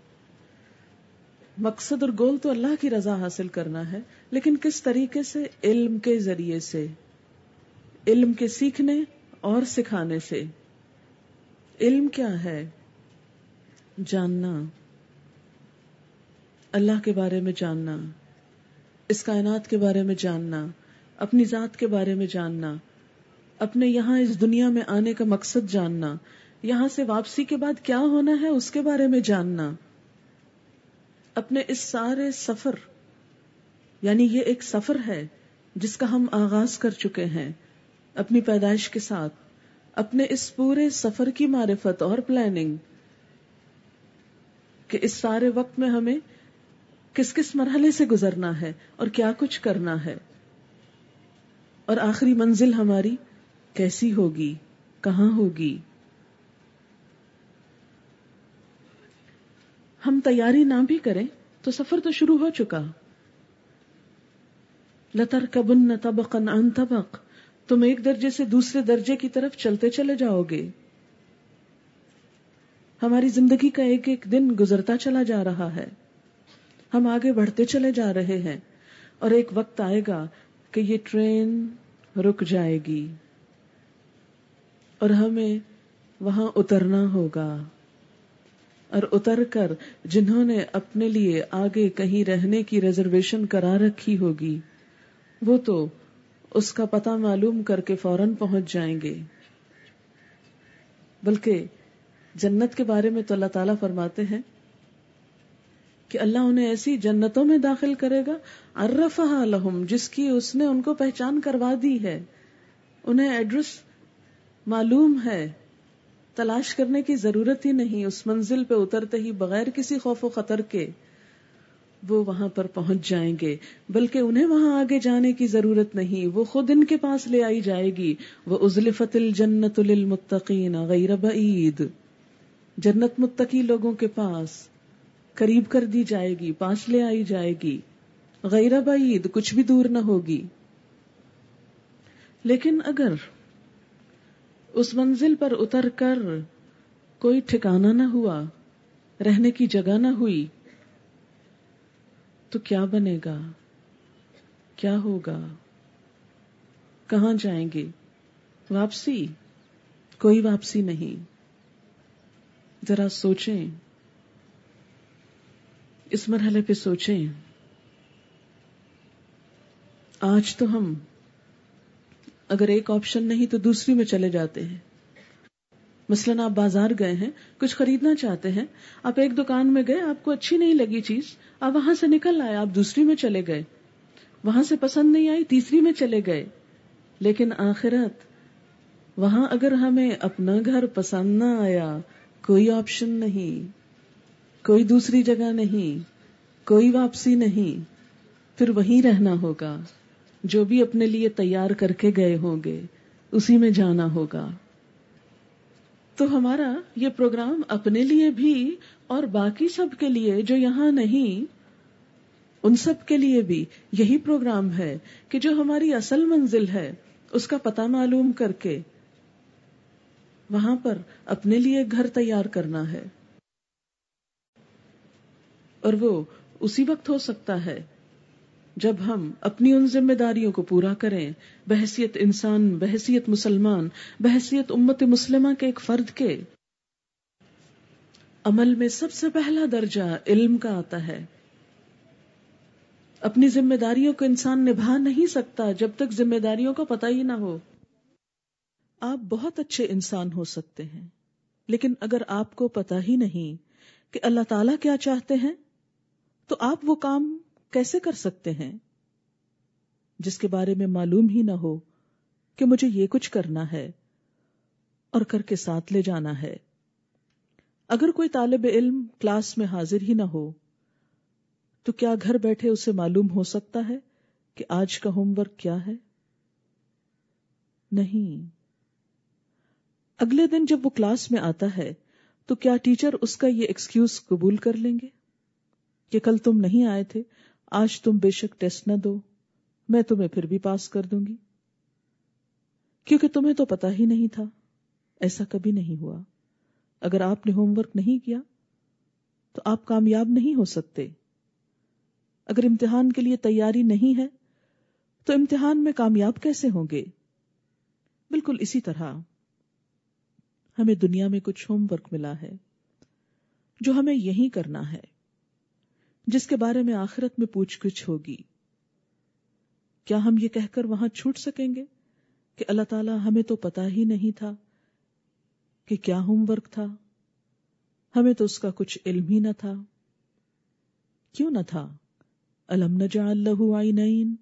مقصد اور گول تو اللہ کی رضا حاصل کرنا ہے۔ لیکن کس طریقے سے؟ علم کے ذریعے سے، علم کے سیکھنے اور سکھانے سے۔ علم کیا ہے؟ جاننا۔ اللہ کے بارے میں جاننا، اس کائنات کے بارے میں جاننا، اپنی ذات کے بارے میں جاننا، اپنے یہاں اس دنیا میں آنے کا مقصد جاننا، یہاں سے واپسی کے بعد کیا ہونا ہے اس کے بارے میں جاننا۔ اپنے اس سارے سفر یعنی یہ ایک سفر ہے جس کا ہم آغاز کر چکے ہیں اپنی پیدائش کے ساتھ، اپنے اس پورے سفر کی معرفت اور پلاننگ کہ اس سارے وقت میں ہمیں کس کس مرحلے سے گزرنا ہے اور کیا کچھ کرنا ہے۔ اور آخری منزل ہماری کیسی ہوگی، کہاں ہوگی۔ ہم تیاری نہ بھی کریں تو سفر تو شروع ہو چکا۔ لتر کبن طبقن ان طبق، تم ایک درجے سے دوسرے درجے کی طرف چلتے چلے جاؤ گے۔ ہماری زندگی کا ایک ایک دن گزرتا چلا جا رہا ہے۔ ہم آگے بڑھتے چلے جا رہے ہیں اور ایک وقت آئے گا کہ یہ ٹرین رک جائے گی اور ہمیں وہاں اترنا ہوگا۔ اور اتر کر جنہوں نے اپنے لیے آگے کہیں رہنے کی ریزرویشن کرا رکھی ہوگی۔ وہ تو اس کا پتہ معلوم کر کے فوراً پہنچ جائیں گے۔ بلکہ جنت کے بارے میں تو اللہ تعالیٰ فرماتے ہیں کہ اللہ انہیں ایسی جنتوں میں داخل کرے گا ارفا لہم، جس کی اس نے ان کو پہچان کروا دی ہے۔ انہیں ایڈریس معلوم ہے۔ تلاش کرنے کی ضرورت ہی نہیں، اس منزل پہ اترتے ہی بغیر کسی خوف و خطر کے وہ وہاں پر پہنچ جائیں گے، بلکہ انہیں وہاں آگے جانے کی ضرورت نہیں، وہ خود ان کے پاس لے آئی جائے گی۔ وہ ازلفت الجنت للمتقین غیر بعید جنت متقی لوگوں کے پاس قریب کر دی جائے گی، پاس لے آئی جائے گی۔ غیر بعید کچھ بھی دور نہ ہوگی۔ لیکن اگر اس منزل پر اتر کر کوئی ٹھکانا نہ ہوا، رہنے کی جگہ نہ ہوئی تو کیا بنے گا؟ کیا ہوگا؟ کہاں جائیں گے؟ واپسی؟ کوئی واپسی نہیں۔ ذرا سوچیں۔ اس مرحلے پہ سوچیں۔ آج تو ہم اگر ایک آپشن نہیں تو دوسری میں چلے جاتے ہیں۔ مثلاً آپ بازار گئے ہیں، کچھ خریدنا چاہتے ہیں، آپ ایک دکان میں گئے، آپ کو اچھی نہیں لگی چیز، آپ وہاں سے نکل آئے، آپ دوسری میں چلے گئے، وہاں سے پسند نہیں آئی، تیسری میں چلے گئے۔ لیکن آخرت، وہاں اگر ہمیں اپنا گھر پسند نہ آیا، کوئی آپشن نہیں، کوئی دوسری جگہ نہیں، کوئی واپسی نہیں، پھر وہیں رہنا ہوگا۔ جو بھی اپنے لیے تیار کر کے گئے ہوں گے، اسی میں جانا ہوگا۔ تو ہمارا یہ پروگرام اپنے لیے بھی اور باقی سب کے لیے جو یہاں نہیں، ان سب کے لیے بھی یہی پروگرام ہے کہ جو ہماری اصل منزل ہے، اس کا پتہ معلوم کر کے وہاں پر اپنے لیے گھر تیار کرنا ہے۔ اور وہ اسی وقت ہو سکتا ہے جب ہم اپنی ان ذمہ داریوں کو پورا کریں، بحثیت انسان، بحثیت مسلمان، بحثیت امت مسلمہ کے ایک فرد کے، عمل میں سب سے پہلا درجہ علم کا آتا ہے۔ اپنی ذمہ داریوں کو انسان نبھا نہیں سکتا جب تک ذمہ داریوں کا پتہ ہی نہ ہو۔ آپ بہت اچھے انسان ہو سکتے ہیں، لیکن اگر آپ کو پتا ہی نہیں کہ اللہ تعالیٰ کیا چاہتے ہیں، تو آپ وہ کام کیسے کر سکتے ہیں؟ جس کے بارے میں معلوم ہی نہ ہو کہ مجھے یہ کچھ کرنا ہے اور کر کے ساتھ لے جانا ہے۔ اگر کوئی طالب علم کلاس میں حاضر ہی نہ ہو، تو کیا گھر بیٹھے اسے معلوم ہو سکتا ہے کہ آج کا ہوم ورک کیا ہے؟ نہیں۔ اگلے دن جب وہ کلاس میں آتا ہے، تو کیا ٹیچر اس کا یہ ایکسکیوز قبول کر لیں گے کہ کل تم نہیں آئے تھے؟ آج تم بے شک ٹیسٹ نہ دو، میں تمہیں پھر بھی پاس کر دوں گی۔ کیونکہ تمہیں تو پتا ہی نہیں تھا، ایسا کبھی نہیں ہوا۔ اگر آپ نے ہوم ورک نہیں کیا، تو آپ کامیاب نہیں ہو سکتے۔ اگر امتحان کے لیے تیاری نہیں ہے، تو امتحان میں کامیاب کیسے ہوں گے؟ بالکل اسی طرح۔ ہمیں دنیا میں کچھ ہوم ورک ملا ہے، جو ہمیں یہی کرنا ہے۔ جس کے بارے میں آخرت میں پوچھ گچھ ہوگی۔ کیا ہم یہ کہہ کر وہاں چھوٹ سکیں گے کہ اللہ تعالیٰ ہمیں تو پتا ہی نہیں تھا کہ کیا ہوم ورک تھا؟ ہمیں تو اس کا کچھ علم ہی نہ تھا۔ کیوں نہ تھا؟ الم نجعل له عینین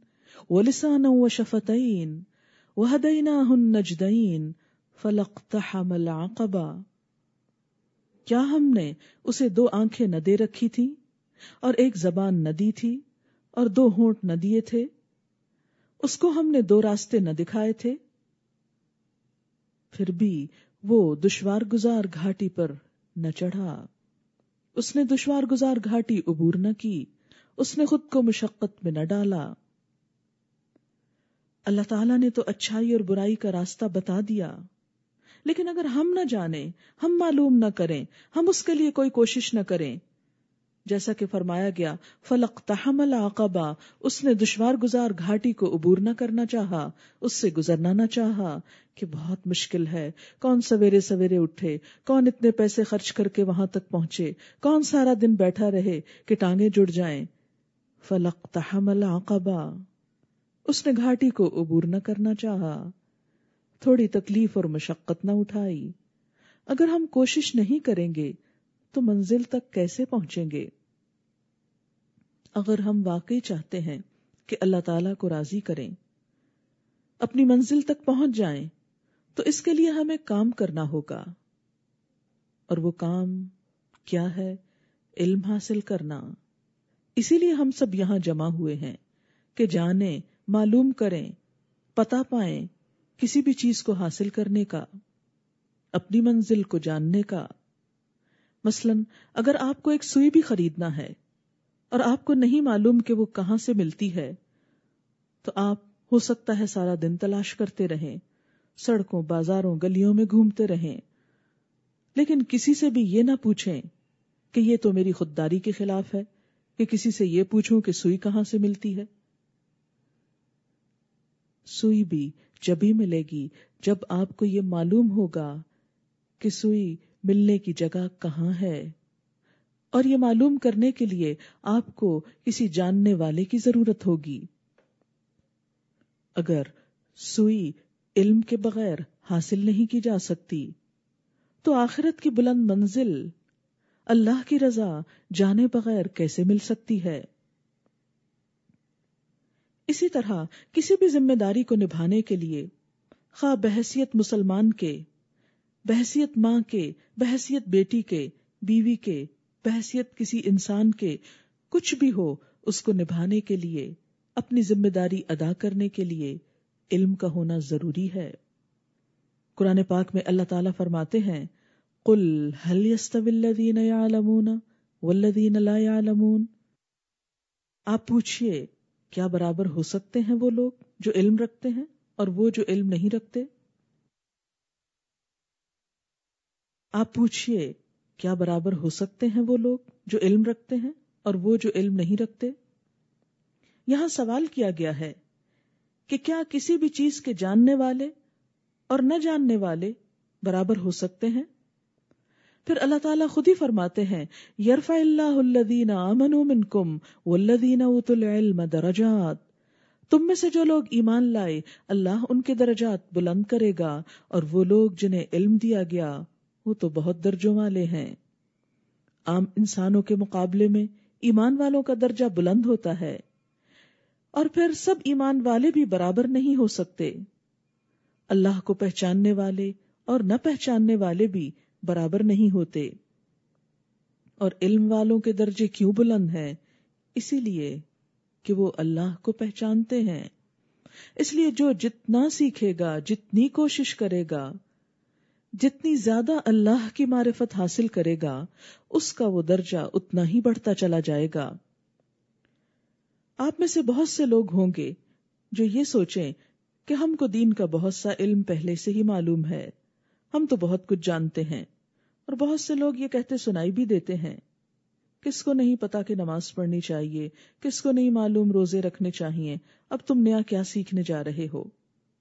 ولسانا وشفتین وهدیناہ النجدین فلقتحم العقبہ۔ کیا ہم نے اسے دو آنکھیں نہ دے رکھی تھی اور ایک زبان نہ دی تھی اور دو ہونٹ نہ دیے تھے۔ اس کو ہم نے دو راستے نہ دکھائے تھے۔ پھر بھی وہ دشوار گزار گھاٹی پر نہ چڑھا۔ اس نے دشوار گزار گھاٹی عبور نہ کی۔ اس نے خود کو مشقت میں نہ ڈالا۔ اللہ تعالیٰ نے تو اچھائی اور برائی کا راستہ بتا دیا۔ لیکن اگر ہم نہ جانیں، ہم معلوم نہ کریں، ہم اس کے لیے کوئی کوشش نہ کریں۔ جیسا کہ فرمایا گیا، فلق تحمل آقبا اس نے دشوار گزار گھاٹی کو عبور نہ کرنا چاہا، اس سے گزرنا نہ چاہا کہ بہت مشکل ہے، کون سویرے سویرے اٹھے، کون اتنے پیسے خرچ کر کے وہاں تک پہنچے، کون سارا دن بیٹھا رہے کہ ٹانگیں جڑ جائیں۔ فلق تحمل آقبا اس نے گھاٹی کو عبور نہ کرنا چاہا۔ تھوڑی تکلیف اور مشقت نہ اٹھائی۔ اگر ہم کوشش نہیں کریں گے، تو منزل تک کیسے پہنچیں گے؟ اگر ہم واقعی چاہتے ہیں کہ اللہ تعالی کو راضی کریں، اپنی منزل تک پہنچ جائیں، تو اس کے لیے ہمیں کام کرنا ہوگا۔ اور وہ کام کیا ہے؟ علم حاصل کرنا۔ اسی لیے ہم سب یہاں جمع ہوئے ہیں کہ جانیں، معلوم کریں پتا پائیں کسی بھی چیز کو حاصل کرنے کا، اپنی منزل کو جاننے کا۔ مثلا اگر آپ کو ایک سوئی بھی خریدنا ہے اور آپ کو نہیں معلوم کہ وہ کہاں سے ملتی ہے، تو آپ ہو سکتا ہے سارا دن تلاش کرتے رہیں، سڑکوں، بازاروں، گلیوں میں گھومتے رہیں۔ لیکن کسی سے بھی یہ نہ پوچھیں کہ یہ تو میری خودداری کے خلاف ہے، کہ کسی سے یہ پوچھوں کہ سوئی کہاں سے ملتی ہے۔ سوئی بھی جبھی ملے گی جب آپ کو یہ معلوم ہوگا کہ سوئی ملنے کی جگہ کہاں ہے۔ اور یہ معلوم کرنے کے لیے آپ کو کسی جاننے والے کی ضرورت ہوگی۔ اگر سوئی علم کے بغیر حاصل نہیں کی جا سکتی، تو آخرت کی بلند منزل اللہ کی رضا جانے بغیر کیسے مل سکتی ہے؟ اسی طرح کسی بھی ذمہ داری کو نبھانے کے لیے خواہ بحثیت مسلمان کے، بحثیت ماں کے، بحثیت بیٹی کے، بیوی کے بحثیت کسی انسان کے کچھ بھی ہو، اس کو نبھانے کے لیے، اپنی ذمہ داری ادا کرنے کے لیے علم کا ہونا ضروری ہے۔ قرآن پاک میں اللہ تعالیٰ فرماتے ہیں، قل هل يستوي الذين يعلمون والذين لا يعلمون؟ آپ پوچھئے، کیا برابر ہو سکتے ہیں وہ لوگ جو علم رکھتے ہیں اور وہ جو علم نہیں رکھتے؟ آپ پوچھئے کیا برابر ہو سکتے ہیں وہ لوگ جو علم رکھتے ہیں اور وہ جو علم نہیں رکھتے؟ یہاں سوال کیا گیا ہے کہ کیا کسی بھی چیز کے جاننے والے اور نہ جاننے والے برابر ہو سکتے ہیں؟ پھر اللہ تعالیٰ خود ہی فرماتے ہیں، یرفع اللہ الذین آمنوا منکم والذین اوتوا العلم درجات۔ تم میں سے جو لوگ ایمان لائے، اللہ ان کے درجات بلند کرے گا اور وہ لوگ جنہیں علم دیا گیا وہ تو بہت درجوں والے ہیں۔ عام انسانوں کے مقابلے میں ایمان والوں کا درجہ بلند ہوتا ہے۔ اور پھر سب ایمان والے بھی برابر نہیں ہو سکتے۔ اللہ کو پہچاننے والے اور نہ پہچاننے والے بھی برابر نہیں ہوتے۔ اور علم والوں کے درجے کیوں بلند ہیں؟ اسی لیے کہ وہ اللہ کو پہچانتے ہیں۔ اس لیے جو جتنا سیکھے گا، جتنی کوشش کرے گا جتنی زیادہ اللہ کی معرفت حاصل کرے گا، اس کا وہ درجہ اتنا ہی بڑھتا چلا جائے گا۔ آپ میں سے بہت سے لوگ ہوں گے جو یہ سوچیں کہ ہم کو دین کا بہت سا علم پہلے سے ہی معلوم ہے۔ ہم تو بہت کچھ جانتے ہیں اور بہت سے لوگ یہ کہتے سنائی بھی دیتے ہیں۔ کس کو نہیں پتا کہ نماز پڑھنی چاہیے، کس کو نہیں معلوم روزے رکھنے چاہیے، اب تم نیا کیا سیکھنے جا رہے ہو؟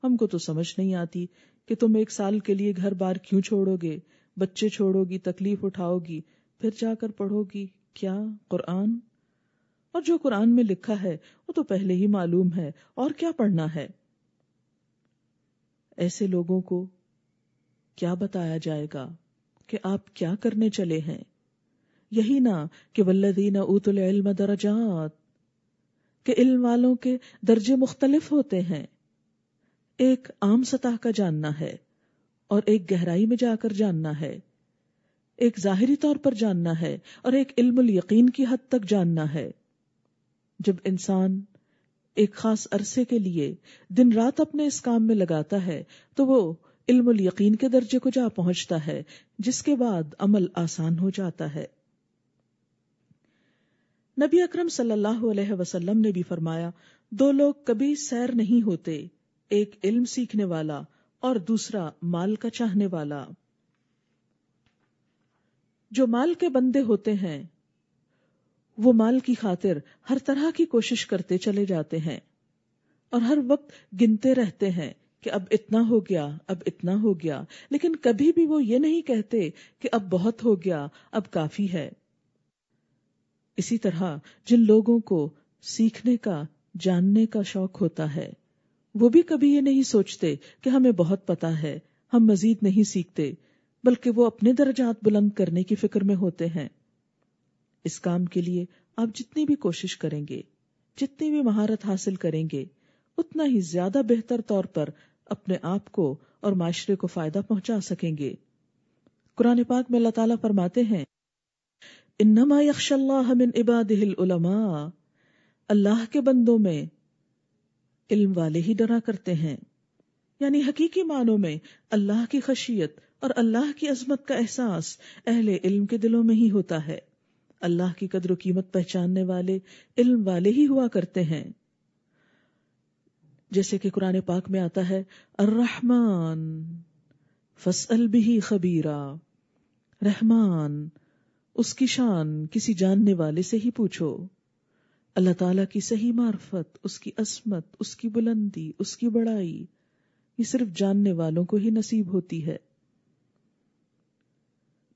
ہم کو تو سمجھ نہیں آتی کہ تم ایک سال کے لیے گھر بار کیوں چھوڑو گے؟ بچے چھوڑو گی، تکلیف اٹھاؤ گی، پھر جا کر پڑھو گی، کیا؟ قرآن؟ اور جو قرآن میں لکھا ہے، وہ تو پہلے ہی معلوم ہے، اور کیا پڑھنا ہے؟ ایسے لوگوں کو کیا بتایا جائے گا کہ آپ کیا کرنے چلے ہیں؟ یہی نہ کہ ولدین اوت العلم درجات، کہ علم والوں کے درجے مختلف ہوتے ہیں۔ ایک عام سطح کا جاننا ہے اور ایک گہرائی میں جا کر جاننا ہے، ایک ظاہری طور پر جاننا ہے اور ایک علم الیقین کی حد تک جاننا ہے۔ جب انسان ایک خاص عرصے کے لیے دن رات اپنے اس کام میں لگاتا ہے، تو وہ علم الیقین کے درجے کو جا پہنچتا ہے، جس کے بعد عمل آسان ہو جاتا ہے۔ نبی اکرم صلی اللہ علیہ وسلم نے بھی فرمایا، دو لوگ کبھی سیر نہیں ہوتے۔ ایک علم سیکھنے والا اور دوسرا مال کا چاہنے والا۔ جو مال کے بندے ہوتے ہیں، وہ مال کی خاطر ہر طرح کی کوشش کرتے چلے جاتے ہیں اور ہر وقت گنتے رہتے ہیں کہ اب اتنا ہو گیا، اب اتنا ہو گیا۔ لیکن کبھی بھی وہ یہ نہیں کہتے کہ اب بہت ہو گیا، اب کافی ہے۔ اسی طرح جن لوگوں کو سیکھنے کا، جاننے کا شوق ہوتا ہے وہ بھی کبھی یہ نہیں سوچتے کہ ہمیں بہت پتا ہے، ہم مزید نہیں سیکھتے، بلکہ وہ اپنے درجات بلند کرنے کی فکر میں ہوتے ہیں۔ اس کام کے لیے آپ جتنی بھی کوشش کریں گے، جتنی بھی مہارت حاصل کریں گے، اتنا ہی زیادہ بہتر طور پر اپنے آپ کو اور معاشرے کو فائدہ پہنچا سکیں گے۔ قرآن پاک میں اللہ تعالیٰ فرماتے ہیں، انما یخش اللہ من عباده العلماء، اللہ کے بندوں میں علم والے ہی ڈرا کرتے ہیں۔ یعنی حقیقی معنوں میں اللہ کی خشیت اور اللہ کی عظمت کا احساس اہل علم کے دلوں میں ہی ہوتا ہے۔ اللہ کی قدر و قیمت پہچاننے والے علم والے ہی ہوا کرتے ہیں۔ جیسے کہ قرآن پاک میں آتا ہے، الرحمن فسأل بھی خبیرہ رحمان، اس کی شان کسی جاننے والے سے ہی پوچھو۔ اللہ تعالی کی صحیح معرفت، اس کی عصمت، اس کی بلندی، اس کی بڑائی، یہ صرف جاننے والوں کو ہی نصیب ہوتی ہے۔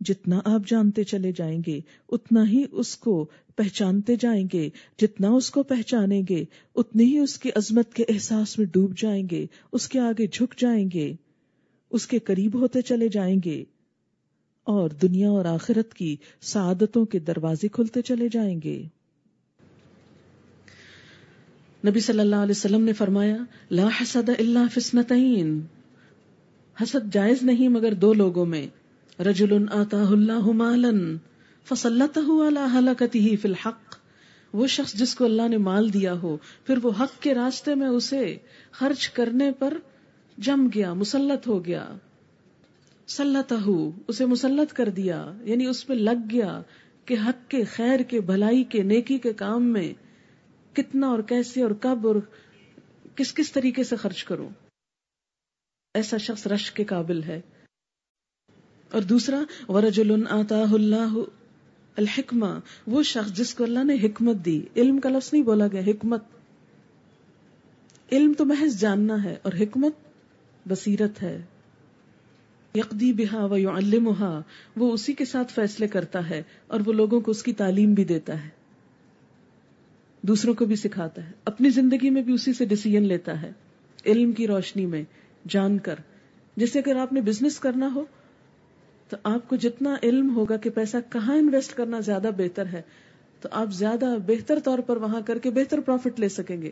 جتنا آپ جانتے چلے جائیں گے، اتنا ہی اس کو پہچانتے جائیں گے، جتنا اس کو پہچانیں گے، اتنی ہی اس کی عظمت کے احساس میں ڈوب جائیں گے، اس کے آگے جھک جائیں گے، اس کے قریب ہوتے چلے جائیں گے، اور دنیا اور آخرت کی سعادتوں کے دروازے کھلتے چلے جائیں گے۔ نبی صلی اللہ علیہ وسلم نے فرمایا، لا حسد الا فسنتین حسد جائز نہیں مگر دو لوگوں میں۔ رجل آتاہ اللہ مالا فسلطہ علی حلقته فی الحق۔ وہ شخص جس کو اللہ نے مال دیا ہو، پھر وہ حق کے راستے میں اسے خرچ کرنے پر جم گیا، مسلط ہو گیا۔ سلطہ اسے مسلط کر دیا یعنی اس پہ لگ گیا کہ حق کے، خیر کے، بھلائی کے، نیکی کے کام میں کتنا اور کیسے اور کب اور کس کس طریقے سے خرچ کروں؟ ایسا شخص رش کے قابل ہے۔ اور دوسرا، ورجل آتا اللہ الحکمہ وہ شخص جس کو اللہ نے حکمت دی۔ علم کا لفظ نہیں بولا گیا، حکمت۔ علم تو محض جاننا ہے اور حکمت بصیرت ہے۔ یقدی بہا و یعلمہا وہ اسی کے ساتھ فیصلے کرتا ہے اور وہ لوگوں کو اس کی تعلیم بھی دیتا ہے۔ دوسروں کو بھی سکھاتا ہے۔ اپنی زندگی میں بھی اسی سے ڈسیزن لیتا ہے۔ علم کی روشنی میں جان کر۔ جیسے اگر آپ نے بزنس کرنا ہو، تو آپ کو جتنا علم ہوگا کہ پیسہ کہاں انویسٹ کرنا زیادہ بہتر ہے، تو آپ زیادہ بہتر طور پر وہاں کر کے بہتر پروفٹ لے سکیں گے۔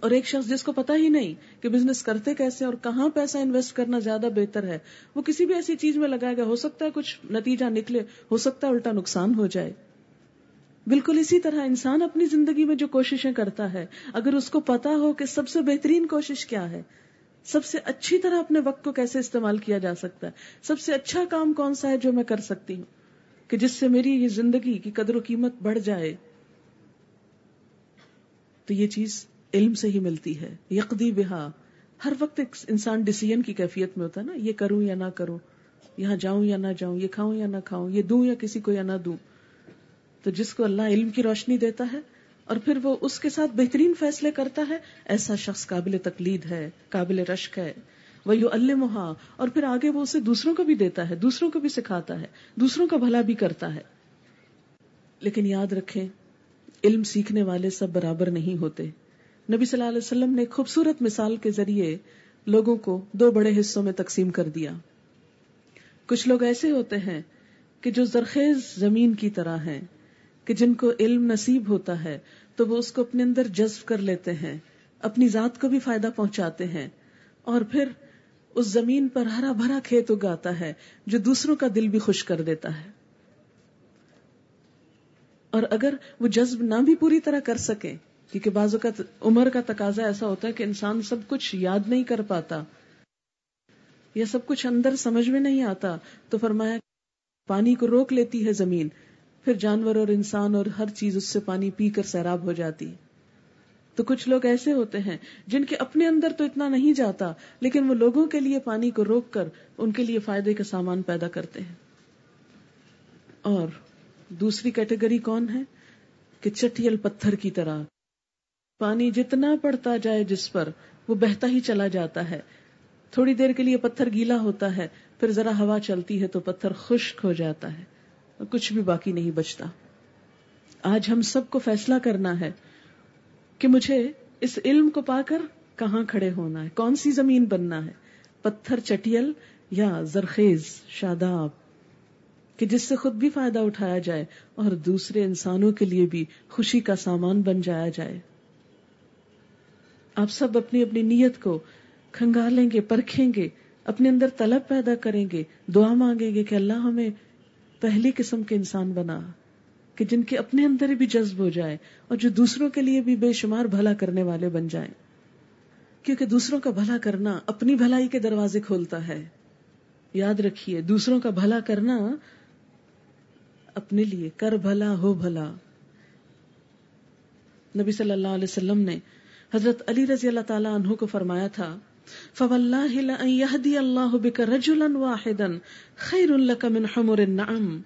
اور ایک شخص جس کو پتا ہی نہیں کہ بزنس کرتے کیسے اور کہاں پیسہ انویسٹ کرنا زیادہ بہتر ہے، وہ کسی بھی ایسی چیز میں لگائے گا، ہو سکتا ہے کچھ نتیجہ نکلے، ہو سکتا ہے الٹا نقصان ہو جائے۔ بالکل اسی طرح انسان اپنی زندگی میں جو کوششیں کرتا ہے، اگر اس کو پتا ہو کہ سب سے بہترین کوشش کیا ہے، سب سے اچھی طرح اپنے وقت کو کیسے استعمال کیا جا سکتا ہے، سب سے اچھا کام کون سا ہے جو میں کر سکتی ہوں؟ کہ جس سے میری یہ زندگی کی قدر و قیمت بڑھ جائے۔ تو یہ چیز علم سے ہی ملتی ہے۔ یقدی بہا۔ ہر وقت ایک انسان ڈسیزن کی کیفیت میں ہوتا ہے نا، یہ کروں یا نہ کروں، یہاں جاؤں یا نہ جاؤں، یہ کھاؤں یا نہ کھاؤں، یہ دوں یا کسی کو یا نہ دوں۔ تو جس کو اللہ علم کی روشنی دیتا ہے اور پھر وہ اس کے ساتھ بہترین فیصلے کرتا ہے، ایسا شخص قابل تقلید ہے، قابل رشک ہے۔ وہ یو المحا اور پھر آگے وہ اسے دوسروں کو بھی دیتا ہے، دوسروں کو بھی سکھاتا ہے، دوسروں کا بھلا بھی کرتا ہے۔ لیکن یاد رکھیں، علم سیکھنے والے سب برابر نہیں ہوتے۔ نبی صلی اللہ علیہ وسلم نے خوبصورت مثال کے ذریعے لوگوں کو دو بڑے حصوں میں تقسیم کر دیا۔ کچھ لوگ ایسے ہوتے ہیں کہ جو زرخیز زمین کی طرح ہیں۔ کہ جن کو علم نصیب ہوتا ہے، تو وہ اس کو اپنے اندر جذب کر لیتے ہیں، اپنی ذات کو بھی فائدہ پہنچاتے ہیں۔ اور پھر اس زمین پر ہرا بھرا کھیت اگاتا ہے، جو دوسروں کا دل بھی خوش کر دیتا ہے۔ اور اگر وہ جذب نہ بھی پوری طرح کر سکے، کیونکہ بعض اوقات عمر کا تقاضا ایسا ہوتا ہے کہ انسان سب کچھ یاد نہیں کر پاتا یا سب کچھ اندر سمجھ میں نہیں آتا، تو فرمایا، پانی کو روک لیتی ہے زمین پھر جانور اور انسان اور ہر چیز اس سے پانی پی کر سیراب ہو جاتی۔ تو کچھ لوگ ایسے ہوتے ہیں جن کے اپنے اندر تو اتنا نہیں جاتا، لیکن وہ لوگوں کے لیے پانی کو روک کر ان کے لیے فائدے کا سامان پیدا کرتے ہیں۔ اور دوسری کیٹیگری کون ہے؟ کہ چٹیل پتھر کی طرح۔ پانی جتنا پڑتا جائے جس پر، وہ بہتا ہی چلا جاتا ہے۔ تھوڑی دیر کے لیے پتھر گیلا ہوتا ہے، پھر ذرا ہوا چلتی ہے تو پتھر خشک ہو جاتا ہے۔ کچھ بھی باقی نہیں بچتا۔ آج ہم سب کو فیصلہ کرنا ہے کہ مجھے اس علم کو پا کر کہاں کھڑے ہونا ہے، کون سی زمین بننا ہے، پتھر، چٹیل یا زرخیز، شاداب۔ کہ جس سے خود بھی فائدہ اٹھایا جائے اور دوسرے انسانوں کے لیے بھی خوشی کا سامان بن جایا جائے۔ آپ سب اپنی اپنی نیت کو کھنگالیں گے، پرکھیں گے، اپنے اندر طلب پیدا کریں گے، دعا مانگیں گے کہ اللہ ہمیں پہلی قسم کے انسان بنا، کہ جن کے اپنے اندر بھی جذب ہو جائے اور جو دوسروں کے لیے بھی بے شمار بھلا کرنے والے بن جائیں۔ کیونکہ دوسروں کا بھلا کرنا اپنی بھلائی کے دروازے کھولتا ہے۔ یاد رکھیے، دوسروں کا بھلا کرنا اپنے لیے، کر بھلا، ہو بھلا۔ نبی صلی اللہ علیہ وسلم نے حضرت علی رضی اللہ تعالیٰ عنہ کو فرمایا تھا اللہ خیر من حمر النعم۔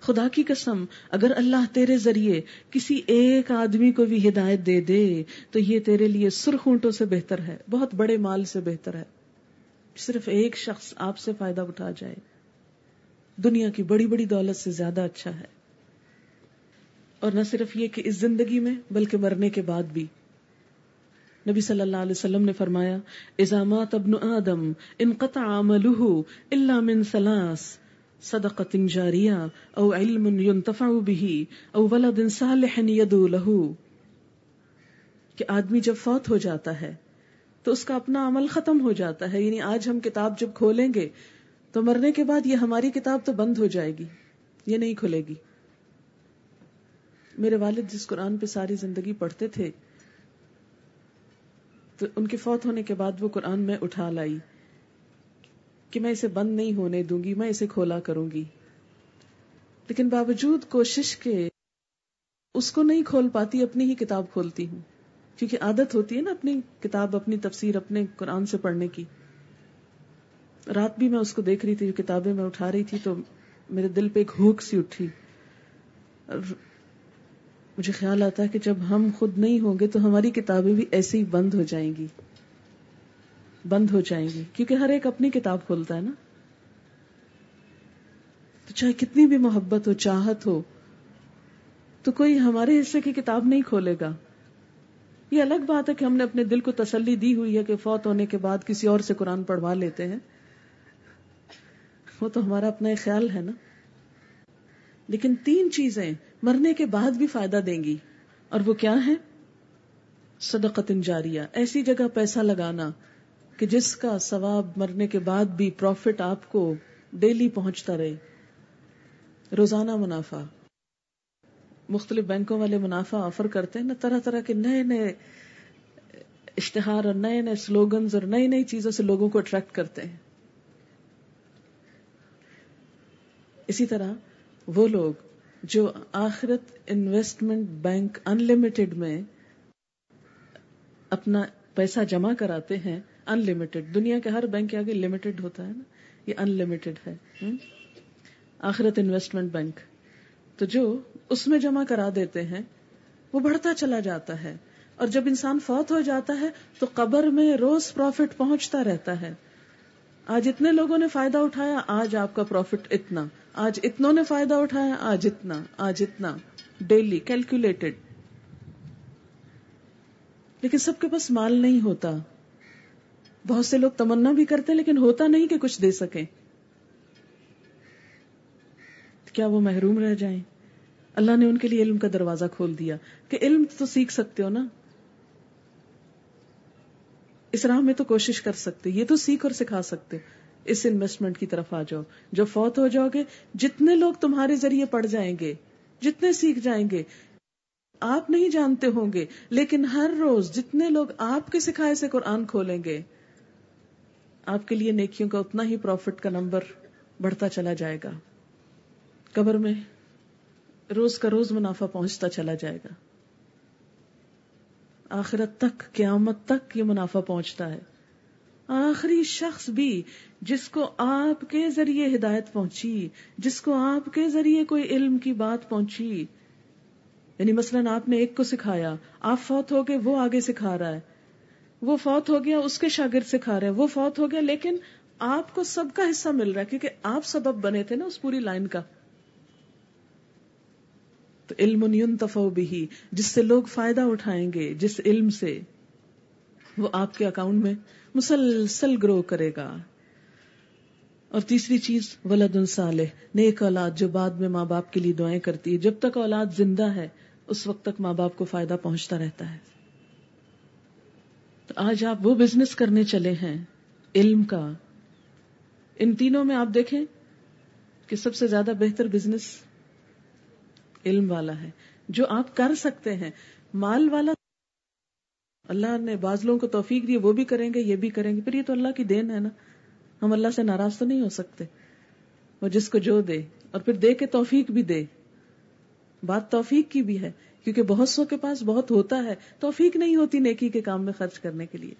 خدا کی قسم، اگر اللہ تیرے ذریعے کسی ایک آدمی کو بھی ہدایت دے دے، تو یہ تیرے لیے سرخ اونٹوں سے بہتر ہے، بہت بڑے مال سے بہتر ہے۔ صرف ایک شخص آپ سے فائدہ اٹھا جائے۔ دنیا کی بڑی بڑی دولت سے زیادہ اچھا ہے۔ اور نہ صرف یہ کہ اس زندگی میں، بلکہ مرنے کے بعد بھی۔ نبی صلی اللہ علیہ وسلم نے فرمایا ازامات ابن آدم، انقطع عمله الا من ثلاث صدقت جاریہ او علم ينتفع به او ولد صالح يدعو له کہ آدمی جب فوت ہو جاتا ہے، تو اس کا اپنا عمل ختم ہو جاتا ہے یعنی آج ہم کتاب جب کھولیں گے، تو مرنے کے بعد یہ ہماری کتاب تو بند ہو جائے گی، یہ نہیں کھلے گی۔ میرے والد جس قرآن پہ ساری زندگی پڑھتے تھے تو ان کے فوت ہونے کے بعد وہ قرآن میں اٹھا لائی کہ میں اسے بند نہیں ہونے دوں گی، میں اسے کھولا کروں گی۔ لیکن باوجود کوشش کے اس کو نہیں کھول پاتی، اپنی ہی کتاب کھولتی ہوں۔ کیونکہ عادت ہوتی ہے نا اپنی کتاب، اپنی تفسیر، اپنے قرآن سے پڑھنے کی۔ رات بھی میں اس کو دیکھ رہی تھی، جو کتابیں میں اٹھا رہی تھی تو میرے دل پہ ایک ہوک سی اٹھی۔ مجھے خیال آتا ہے کہ جب ہم خود نہیں ہوں گے تو ہماری کتابیں بھی ایسے ہی بند ہو جائیں گی۔ بند ہو جائیں گی۔ کیونکہ ہر ایک اپنی کتاب کھولتا ہے نا۔ تو چاہے کتنی بھی محبت ہو، چاہت ہو، تو کوئی ہمارے حصے کی کتاب نہیں کھولے گا۔ یہ الگ بات ہے کہ ہم نے اپنے دل کو تسلی دی ہوئی ہے کہ فوت ہونے کے بعد کسی اور سے قرآن پڑھوا لیتے ہیں۔ وہ تو ہمارا اپنا ایک خیال ہے نا۔ لیکن تین چیزیں مرنے کے بعد بھی فائدہ دیں گی۔ اور وہ کیا ہے صدقت جاریہ۔ ایسی جگہ پیسہ لگانا کہ جس کا ثواب مرنے کے بعد بھی پروفٹ آپ کو ڈیلی پہنچتا رہے۔ روزانہ منافع۔ مختلف بینکوں والے منافع آفر کرتے ہیں نا طرح طرح کے نئے نئے اشتہار اور نئے نئے سلوگنز اور نئی نئی چیزوں سے لوگوں کو اٹریکٹ کرتے ہیں۔ اسی طرح وہ لوگ جو آخرت انویسٹمنٹ بینک ان لمیٹڈ میں اپنا پیسہ جمع کراتے ہیں ان لمیٹڈ دنیا کے ہر بینک کے آگے لمیٹڈ ہوتا ہے نا؟ یہ ان لمیٹڈ ہے آخرت انویسٹمنٹ بینک تو جو اس میں جمع کرا دیتے ہیں، وہ بڑھتا چلا جاتا ہے۔ اور جب انسان فوت ہو جاتا ہے، تو قبر میں روز پروفٹ پہنچتا رہتا ہے۔ آج اتنے لوگوں نے فائدہ اٹھایا، آج آپ کا پروفٹ اتنا۔ آج اتنوں نے فائدہ اٹھایا، آج اتنا آج اتنا۔ ڈیلی کیلکولیٹڈ لیکن سب کے پاس مال نہیں ہوتا۔ بہت سے لوگ تمنا بھی کرتے لیکن ہوتا نہیں کہ کچھ دے سکیں۔ کیا وہ محروم رہ جائیں؟ اللہ نے ان کے لیے علم کا دروازہ کھول دیا۔ کہ علم تو سیکھ سکتے ہو نا؟ اس راہ میں تو کوشش کر سکتے، یہ تو سیکھ اور سکھا سکتے۔ اس انویسٹمنٹ کی طرف آ جاؤ۔ جو فوت ہو جاؤ گے، جتنے لوگ تمہارے ذریعے پڑ جائیں گے، جتنے سیکھ جائیں گے، آپ نہیں جانتے ہوں گے، لیکن ہر روز جتنے لوگ آپ کے سکھائے سے قرآن کھولیں گے، آپ کے لیے نیکیوں کا اتنا ہی پروفٹ کا نمبر بڑھتا چلا جائے گا۔ قبر میں روز کا روز منافع پہنچتا چلا جائے گا۔ آخرت تک، قیامت تک یہ منافع پہنچتا ہے۔ آخری شخص بھی جس کو آپ کے ذریعے ہدایت پہنچی، جس کو آپ کے ذریعے کوئی علم کی بات پہنچی۔ یعنی مثلا آپ نے ایک کو سکھایا، آپ فوت ہو گئے وہ آگے سکھا رہا ہے۔ وہ فوت ہو گیا، اس کے شاگرد سکھا رہے ہیں وہ فوت ہو گیا، لیکن آپ کو سب کا حصہ مل رہا ہے، کیونکہ آپ سبب بنے تھے نا اس پوری لائن کا۔ تو علم ينتفع بھی جس سے لوگ فائدہ اٹھائیں گے، جس علم سے وہ آپ کے اکاؤنٹ میں مسلسل گرو کرے گا۔ اور تیسری چیز، ولد صالح، نیک اولاد جو بعد میں ماں باپ کے لیے دعائیں کرتی ہے۔ جب تک اولاد زندہ ہے، اس وقت تک ماں باپ کو فائدہ پہنچتا رہتا ہے۔ تو آج آپ وہ بزنس کرنے چلے ہیں، علم کا۔ ان تینوں میں آپ دیکھیں کہ سب سے زیادہ بہتر بزنس علم والا ہے، جو آپ کر سکتے ہیں۔ مال والا اللہ نے بعض لوگوں کو توفیق دی، وہ بھی کریں گے، یہ بھی کریں گے۔ پھر یہ تو اللہ کی دین ہے نا۔ ہم اللہ سے ناراض تو نہیں ہو سکتے۔ وہ جس کو جو دے، اور پھر دے کے توفیق بھی دے۔ بات توفیق کی بھی ہے، کیونکہ بہت سو کے پاس بہت ہوتا ہے۔ توفیق نہیں ہوتی نیکی کے کام میں خرچ کرنے کے لیے۔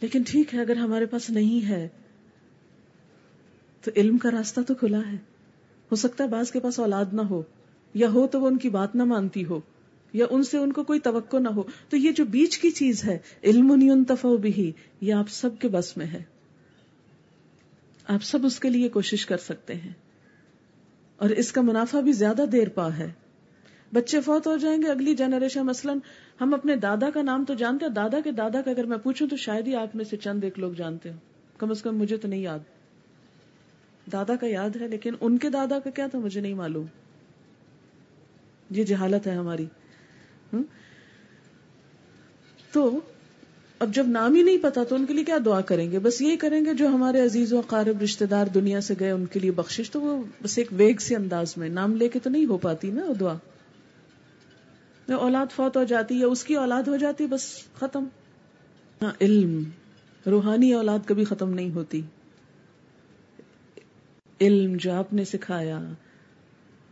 لیکن ٹھیک ہے، اگر ہمارے پاس نہیں ہے، تو علم کا راستہ تو کھلا ہے۔ ہو سکتا ہے بعض کے پاس اولاد نہ ہو، یا ہو تو وہ ان کی بات نہ مانتی ہو، یا ان سے ان کو کوئی توقع نہ ہو۔ تو یہ جو بیچ کی چیز ہے، علم تفو بھی یہ آپ سب کے بس میں ہے۔ آپ سب اس کے لیے کوشش کر سکتے ہیں۔ اور اس کا منافع بھی زیادہ دیر پا ہے۔ بچے فوت ہو جائیں گے، اگلی جنریشن مثلاً، ہم اپنے دادا کا نام تو جانتے ہیں، دادا کے دادا کا اگر میں پوچھوں تو شاید ہی آپ میں سے چند ایک لوگ جانتے ہو کم از کم مجھے تو نہیں یاد۔ دادا کا یاد ہے، لیکن ان کے دادا کا کیا تھا مجھے نہیں معلوم۔ یہ جہالت ہے ہماری۔ تو اب جب نام ہی نہیں پتا تو ان کے لیے کیا دعا کریں گے؟ بس یہی کریں گے جو ہمارے عزیز و قارب رشتے دار دنیا سے گئے، ان کے لیے بخشش۔ تو وہ بس ایک ویگ سے انداز میں، نام لے کے تو نہیں ہو پاتی نا وہ دعا۔ اولاد فوت ہو جاتی ہے اس کی اولاد ہو جاتی، بس ختم۔ ہاں، علم، روحانی اولاد کبھی ختم نہیں ہوتی۔ علم جو آپ نے سکھایا،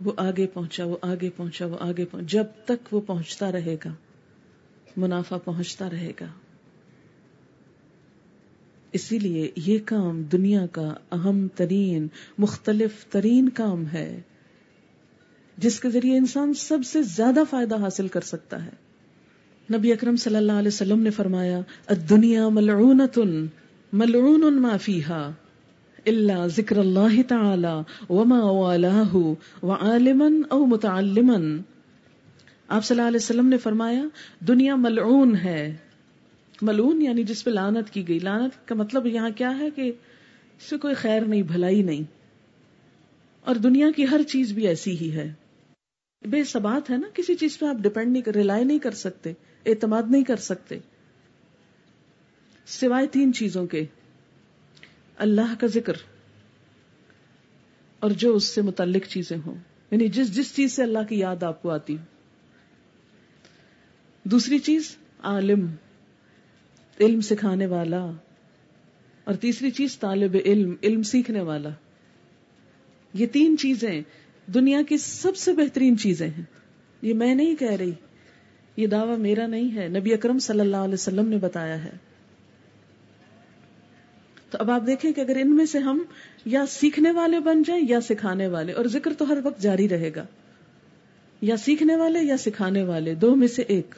وہ آگے پہنچا، وہ آگے پہنچا، وہ آگے پہنچا۔ جب تک وہ پہنچتا رہے گا، منافع پہنچتا رہے گا۔ اسی لیے یہ کام دنیا کا اہم ترین، مختلف ترین کام ہے، جس کے ذریعے انسان سب سے زیادہ فائدہ حاصل کر سکتا ہے۔ نبی اکرم صلی اللہ علیہ وسلم نے فرمایا، الدنیا ملعونت ملعون ما فيها الا ذکر اللہ تعالی وما والاه وعالما او متعلما. آپ صلی اللہ علیہ وسلم نے فرمایا، دنیا ملعون ہے. ملعون یعنی جس پہ لانت کی گئی. لانت کا مطلب یہاں کیا ہے کہ اس سے کوئی خیر نہیں، بھلائی نہیں. اور دنیا کی ہر چیز بھی ایسی ہی ہے. بے سبات ہے نا، کسی چیز پہ آپ ڈپینڈ نہیں کر ریلائی نہیں کر سکتے، اعتماد نہیں کر سکتے. سوائے تین چیزوں کے. اللہ کا ذکر اور جو اس سے متعلق چیزیں ہوں۔ یعنی جس جس چیز سے اللہ کی یاد آپ کو آتی ہو۔ دوسری چیز، عالم، علم سکھانے والا۔ اور تیسری چیز، طالب علم علم سیکھنے والا۔ یہ تین چیزیں دنیا کی سب سے بہترین چیزیں ہیں۔ یہ میں نہیں کہہ رہی، یہ دعویٰ میرا نہیں ہے۔ نبی اکرم صلی اللہ علیہ وسلم نے بتایا ہے۔ تو اب آپ دیکھیں کہ اگر ان میں سے ہم یا سیکھنے والے بن جائیں یا سکھانے والے، اور ذکر تو ہر وقت جاری رہے گا۔ یا سیکھنے والے یا سکھانے والے، دو میں سے ایک۔